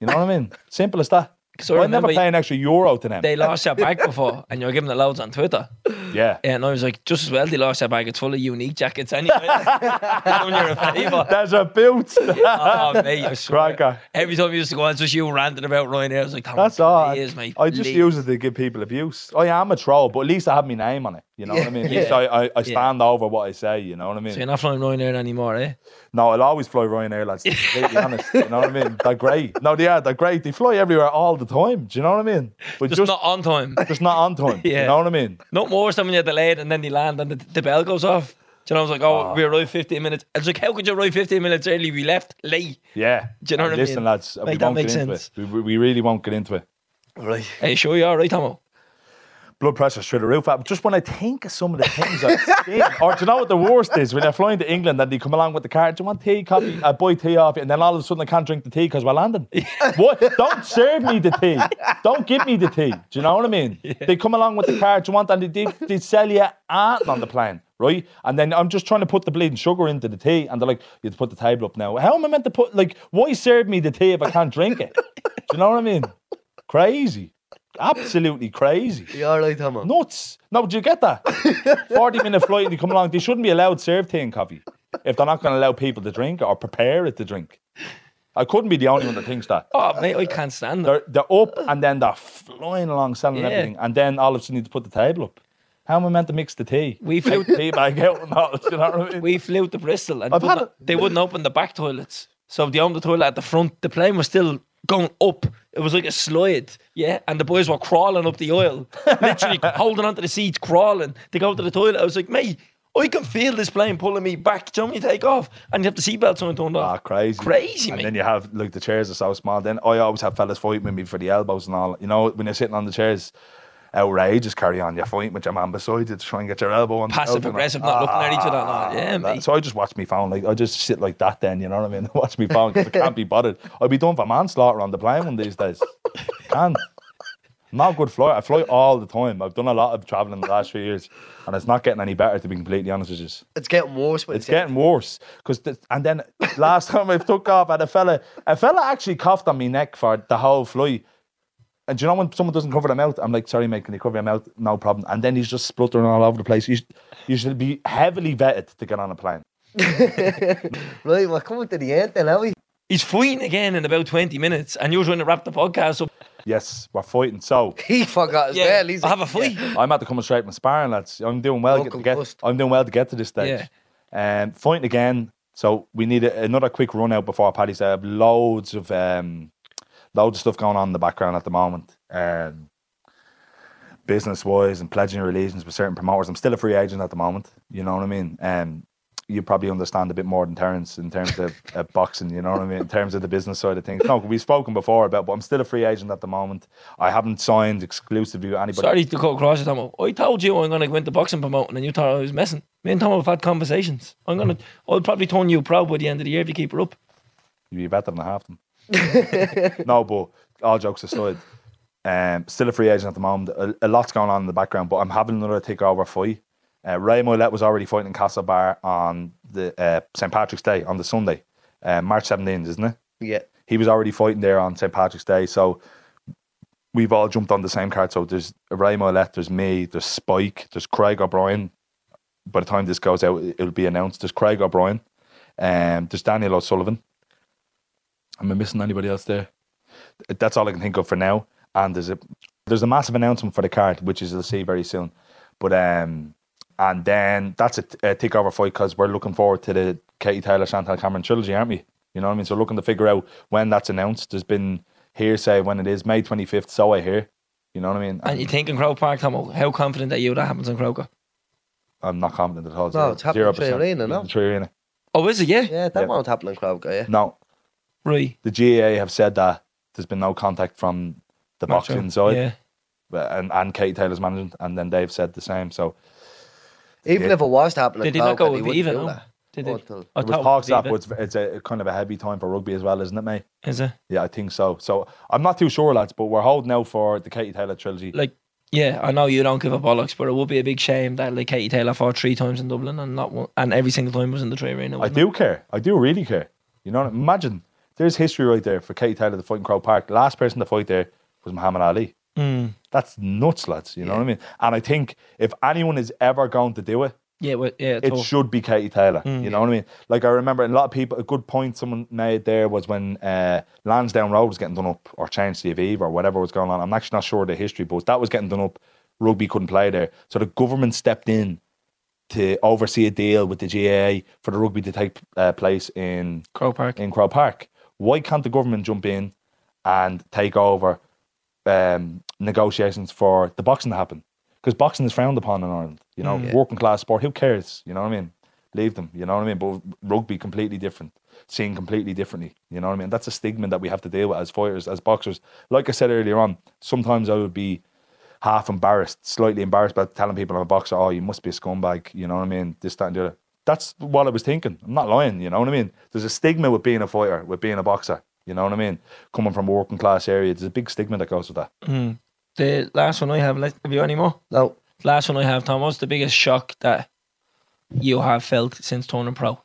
Speaker 4: You know what I mean? Simple as that.
Speaker 3: 'Cause I
Speaker 4: never pay an extra euro to them.
Speaker 3: they lost your bag before, and you were giving the loads on Twitter.
Speaker 4: yeah.
Speaker 3: And I was like, just as well they lost your bag. It's full of unique jackets anyway. Doing you a favour.
Speaker 4: There's a boot.
Speaker 3: Oh, mate, I swear. Every time you used to go on, it's just you ranting about Ryanair. I was like,
Speaker 4: That's all.
Speaker 3: Please, mate.
Speaker 4: I just
Speaker 3: please.
Speaker 4: use it to give people abuse. I am a troll, but at least I have my name on it. You know what I mean?
Speaker 3: Yeah.
Speaker 4: I, I, I stand over what I say. You know what I mean?
Speaker 3: So you're not flying Ryanair anymore, eh?
Speaker 4: No, I'll always fly Ryanair, lads. To be completely honest. You know what I mean? They're great. No, they are. They're great. They fly everywhere all the time. Do you know what I mean? But
Speaker 3: Just,
Speaker 4: just,
Speaker 3: not on time.
Speaker 4: just not on time.
Speaker 3: Yeah.
Speaker 4: You know what I mean?
Speaker 3: Not more than when you're delayed and then they land and the, the bell goes off. Do you know, I was like, oh, we arrived 15 minutes. I was like, how could you arrive 15 minutes early? We left late.
Speaker 4: Yeah.
Speaker 3: Do you know what I mean?
Speaker 4: Listen, lads, we
Speaker 3: Make that
Speaker 4: won't get into
Speaker 3: sense.
Speaker 4: it. We, we really won't get into it.
Speaker 2: right.
Speaker 3: Are you sure you are right, Tomo?
Speaker 4: Blood pressure through the roof. Just when I think of some of the things I've seen, or do you know what the worst is? When they're flying to England and they come along with the car, do you want tea, coffee? I buy tea off you, and then all of a sudden I can't drink the tea because we're landing. what? Don't serve me the tea. Don't give me the tea. Do you know what I mean? They come along with the car, do you want, and they, they, they sell you art on the plane. Right, and then I'm just trying to put the bleeding sugar into the tea, and they're like, "You have to put the table up now." How am I meant to put like? Why serve me the tea if I can't drink it? Do you know what I mean? Crazy, absolutely crazy.
Speaker 2: You all right, Tom?
Speaker 4: Nuts. No, did you get that? 40 minute flight and they come along. They shouldn't be allowed to serve tea and coffee if they're not going to allow people to drink or prepare it to drink. I couldn't be the only one that thinks that.
Speaker 3: Oh, mate, I can't stand that.
Speaker 4: They're, they're up and then they're flying along selling
Speaker 3: Yeah.
Speaker 4: everything. And then all of a sudden you need to put the table up. How am I meant to mix the tea?
Speaker 3: We flew,
Speaker 4: the tea bag out and all, you know what I mean?
Speaker 3: we flew to Bristol and
Speaker 4: I've
Speaker 3: wouldn't- they wouldn't open the back toilets. So they opened the toilet at the front. The plane was still going up. It was like a slide, yeah. And the boys were crawling up the aisle, literally holding onto the seats, crawling to go to the toilet. I was like, mate, I can feel this plane pulling me back. Do you want me to take off? And you have the seatbelts on turned
Speaker 4: Ah,
Speaker 3: off.
Speaker 4: crazy.
Speaker 3: Crazy,
Speaker 4: And
Speaker 3: mate.
Speaker 4: then you have, like, the chairs are so small. Then I always have fellas fighting with me for the elbows and all. You know, when you're sitting on the chairs, outrageous carry on. You're fighting with your man beside you to try and get your elbow on.
Speaker 3: Passive
Speaker 4: out and-
Speaker 3: aggressive, not looking at each other. No, ah, yeah,
Speaker 4: that-
Speaker 3: mate.
Speaker 4: So I just watch me phone. Like I just sit like that. Then you know what I mean. watch me phone 'cause I can't be bothered. I'd be done for manslaughter on the plane one these days. Can't. I'm not a good flight. I fly all the time. I've done a lot of traveling the last few years, and it's not getting any better. To be completely honest with you.
Speaker 2: It's getting worse. But
Speaker 4: It's getting worse because and then last time I took off, I had a fella, a fella actually coughed on my neck for the whole flight. And do you know when someone doesn't cover their mouth, I'm like, sorry, mate, can you cover your mouth? No problem. And then he's just spluttering all over the place. You should, you should be heavily vetted to get on a plane.
Speaker 2: Right, we're coming to the end then, are we?
Speaker 3: He's fighting again in about 20 minutes, and you're trying to wrap the podcast up.
Speaker 4: Yes, we're fighting. So
Speaker 2: He forgot as
Speaker 3: Yeah,
Speaker 2: well. He's
Speaker 3: I have a fight.
Speaker 4: I'm at the coming straight from sparring, lads. I'm doing well.
Speaker 2: No
Speaker 4: Get, to get,
Speaker 2: concussed.
Speaker 4: I'm doing well to get to this stage. Yeah, Um, fighting again. So we need a, another quick run out before Paddy's. I have loads of um, loads of stuff going on in the background at the moment. Um, business wise and pledging your allegiance with certain promoters. I'm still a free agent at the moment. You know what I mean? Um, you probably understand a bit more than Terence in terms of uh, boxing. You know what I mean? In terms of the business side of things. No, we've spoken before about, but I'm still a free agent at the moment. I haven't signed exclusively with anybody.
Speaker 3: Sorry to cut across you, Tomo. I told you I'm going to go into boxing promoting, and you thought I was messing. Me and Tomo have had conversations. I'm going to. I'll probably turn you pro by the end of the year if you keep her up.
Speaker 4: You'd be better than half them. No, but all jokes aside, um, still a free agent at the moment. A, a lot's going on in the background, but I'm having another takeover fight. Uh, Ray Moylette was already fighting in Castlebar on the uh, St Patrick's Day on the Sunday, uh, March 17th, isn't it?
Speaker 2: Yeah.
Speaker 4: He was already fighting there on St Patrick's Day, so we've all jumped on the same card. So there's Ray Moylette, there's me, there's Spike, there's Craig O'Brien. By the time this goes out, it'll be announced. There's Craig O'Brien, um, there's Daniel O'Sullivan. Am I missing anybody else there? That's all I can think of for now. And there's a there's a massive announcement for the card, which is you'll see very soon. But um, and then that's a, a takeover fight because we're looking forward to the Katie Taylor Chantelle Cameron trilogy, aren't we? You know what I mean? So looking to figure out when that's announced. There's been hearsay when it is May 25th. So I hear. You know what I mean?
Speaker 3: And you think in Croke Park, Tomo, how confident are you that happens in Croker?
Speaker 4: I'm not confident at all.
Speaker 2: No, it's happening in 3Arena, no?
Speaker 4: Tree Arena.
Speaker 3: Oh, is it? Yeah.
Speaker 2: Yeah, that
Speaker 4: Yeah.
Speaker 2: won't happen in Crowd yeah.
Speaker 4: No,
Speaker 3: Right.
Speaker 4: the GAA have said that there's been no contact from the boxing side
Speaker 3: Yeah.
Speaker 4: but- and, and Katie Taylor's management, and then they've said the same. So
Speaker 2: Even
Speaker 4: Yeah.
Speaker 2: if it was to happen in
Speaker 3: Did he not go
Speaker 2: he
Speaker 3: with
Speaker 2: wouldn't
Speaker 3: Viva?
Speaker 2: do
Speaker 3: No. Did it?
Speaker 2: till-
Speaker 3: I
Speaker 4: there was
Speaker 3: thought
Speaker 4: talks that, it's, it's a kind of a heavy time for rugby as well, isn't it, mate?
Speaker 3: Is it?
Speaker 4: Yeah, I think so. So I'm not too sure, lads, but we're holding out for the Katie Taylor trilogy.
Speaker 3: Like, yeah, I know you don't give a bollocks, but it would be a big shame that like Katie Taylor fought three times in Dublin and not one, and every single time was in the 3Arena.
Speaker 4: I
Speaker 3: wasn't
Speaker 4: do care. I do really care. You know, imagine there's history right there for Katie Taylor to fight in Croke Park. The last person to fight there was Muhammad Ali.
Speaker 3: Mm.
Speaker 4: That's nuts, lads. You know what I mean? And I think if anyone is ever going to do it,
Speaker 3: Yeah, well, yeah,
Speaker 4: it
Speaker 3: tough.
Speaker 4: should be Katie Taylor.
Speaker 3: Mm.
Speaker 4: you know what I mean? Like I remember a lot of people. A good point someone made there was when uh, Lansdowne Road was getting done up or changed to Aviva or whatever was going on. I'm actually not sure of the history, but that was getting done up. Rugby couldn't play there, so the government stepped in to oversee a deal with the GAA for the rugby to take uh, place in
Speaker 3: Croke Park.
Speaker 4: in Croke Park. Why can't the government jump in and take over um, negotiations for the boxing to happen? Because boxing is frowned upon in Ireland. You know,
Speaker 3: Mm.
Speaker 4: working class sport. Who cares? You know what I mean? Leave them. You know what I mean? But rugby completely different, seen completely differently. You know what I mean? That's a stigma that we have to deal with as fighters, as boxers. Like I said earlier on, sometimes I would be half embarrassed, slightly embarrassed about telling people I'm a boxer. Oh, you must be a scumbag. You know what I mean? This, that, and the other. That's what I was thinking. I'm not lying. You know what I mean? There's a stigma with being a fighter, with being a boxer. You know what I mean? Coming from a working class area, there's a big stigma that goes with that.
Speaker 3: Mm. The last one I have, like, have you any more?
Speaker 2: No.
Speaker 3: Last one I have, Tom, what's the biggest shock that you have felt since turning pro?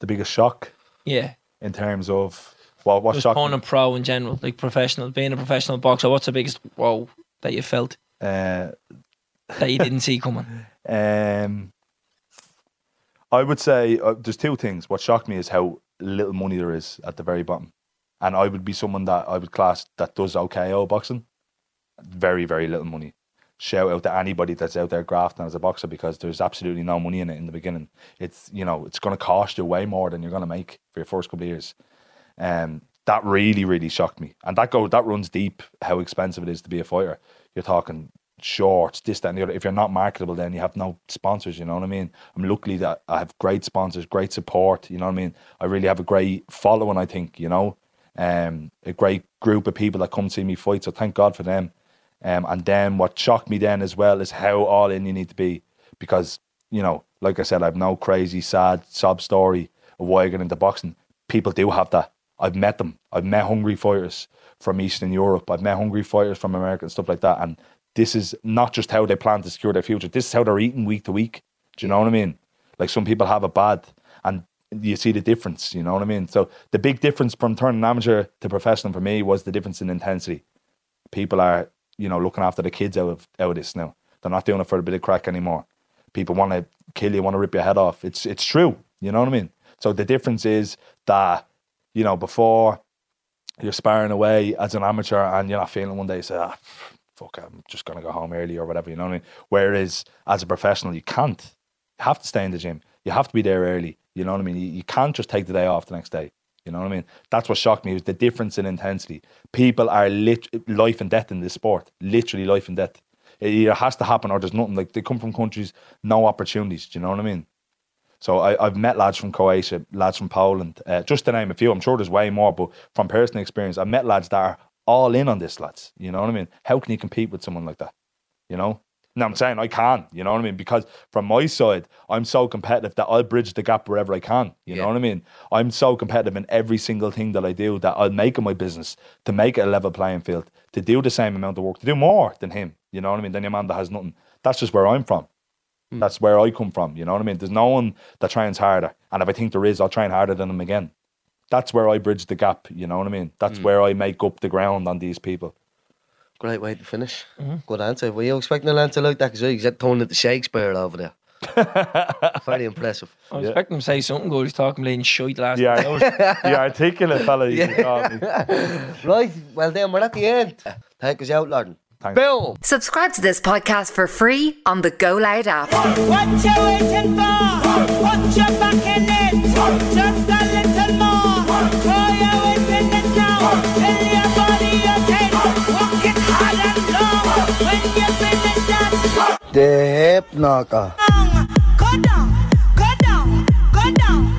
Speaker 4: The biggest shock
Speaker 3: Yeah.
Speaker 4: in terms of well, what
Speaker 3: Just
Speaker 4: shocked
Speaker 3: turning pro in general, like professional, being a professional boxer, what's the biggest whoa that you felt
Speaker 4: uh,
Speaker 3: that you didn't see coming?
Speaker 4: Um, I would say uh, there's two things. What shocked me is how little money there is at the very bottom, and I would be someone that I would class that does OKO boxing. Very, very little money. Shout out to anybody that's out there grafting as a boxer because there's absolutely no money in it in the beginning. It's you know it's going to cost you way more than you're going to make for your first couple of years. Um, that really, really shocked me, and that go that runs deep. How expensive it is to be a fighter. You're talking shorts, this, that, and the other. If you're not marketable, then you have no sponsors. You know what I mean? I'm lucky that I have great sponsors, great support. You know what I mean? I really have a great following. I think you know, um, a great group of people that come see me fight. So thank God for them. Um, and then what shocked me then as well is how all in you need to be, because you know, like I said, I've no crazy sad sob story of why I got into boxing. People do have that. I've met them. I've met hungry fighters from Eastern Europe. I've met hungry fighters from America and stuff like that. And this is not just how they plan to secure their future. This is how they're eating week to week. Do you know what I mean? Like some people have it bad, and you see the difference. You know what I mean? So the big difference from turning amateur to professional for me was the difference in intensity. People are, you know, looking after the kids out of out of this now. They're not doing it for a bit of crack anymore. People want to kill you, want to rip your head off. It's it's true. You know what I mean? So the difference is that, you know, before you're sparring away as an amateur and you're not feeling one day, you say, ah, fuck, I'm just going to go home early or whatever, you know what I mean? Whereas as a professional, you can't. You have to stay in the gym. You have to be there early. You know what I mean? You, you can't just take the day off the next day. You know what I mean? That's what shocked me was the difference in intensity. People are lit- life and death in this sport, literally life and death. It either has to happen or there's nothing. Like they come from countries, no opportunities. Do you know what I mean? So I, I've met lads from Croatia, lads from Poland, uh, just to name a few. I'm sure there's way more, but from personal experience, I've met lads that are all in on this, lads. You know what I mean? How can you compete with someone like that? You know? No, I'm saying I can. You know what I mean? Because from my side, I'm so competitive that I'll bridge the gap wherever I can. You
Speaker 2: Yeah.
Speaker 4: know what I mean? I'm so competitive in every single thing that I do that I'll make it my business to make it a level playing field, to do the same amount of work, to do more than him. You know what I mean? Than your man that has nothing. That's just where I'm from. Hmm. That's where I come from. You know what I mean? There's no one that trains harder. And if I think there is, I'll train harder than him again. That's where I bridge the gap. You know what I mean? That's where I make up the ground on these people.
Speaker 2: Great way to finish.
Speaker 3: Mm-hmm.
Speaker 2: Good answer. Were you expecting an answer like that? Because you said throwing it to Shakespeare over there. Very impressive.
Speaker 3: I was expecting him to say something good. He's talking bleeding shite last
Speaker 4: Yeah,
Speaker 3: night.
Speaker 4: the articulate fella. You can call me.
Speaker 2: Right, well then we're at the end. Take us out, Lord.
Speaker 4: Thanks.
Speaker 2: Boom!
Speaker 7: Subscribe to this podcast for free on the Go Loud app.
Speaker 8: What you waiting for? Put your back in it. The Hypnocker. Go down,
Speaker 9: go down, go
Speaker 8: down, go down.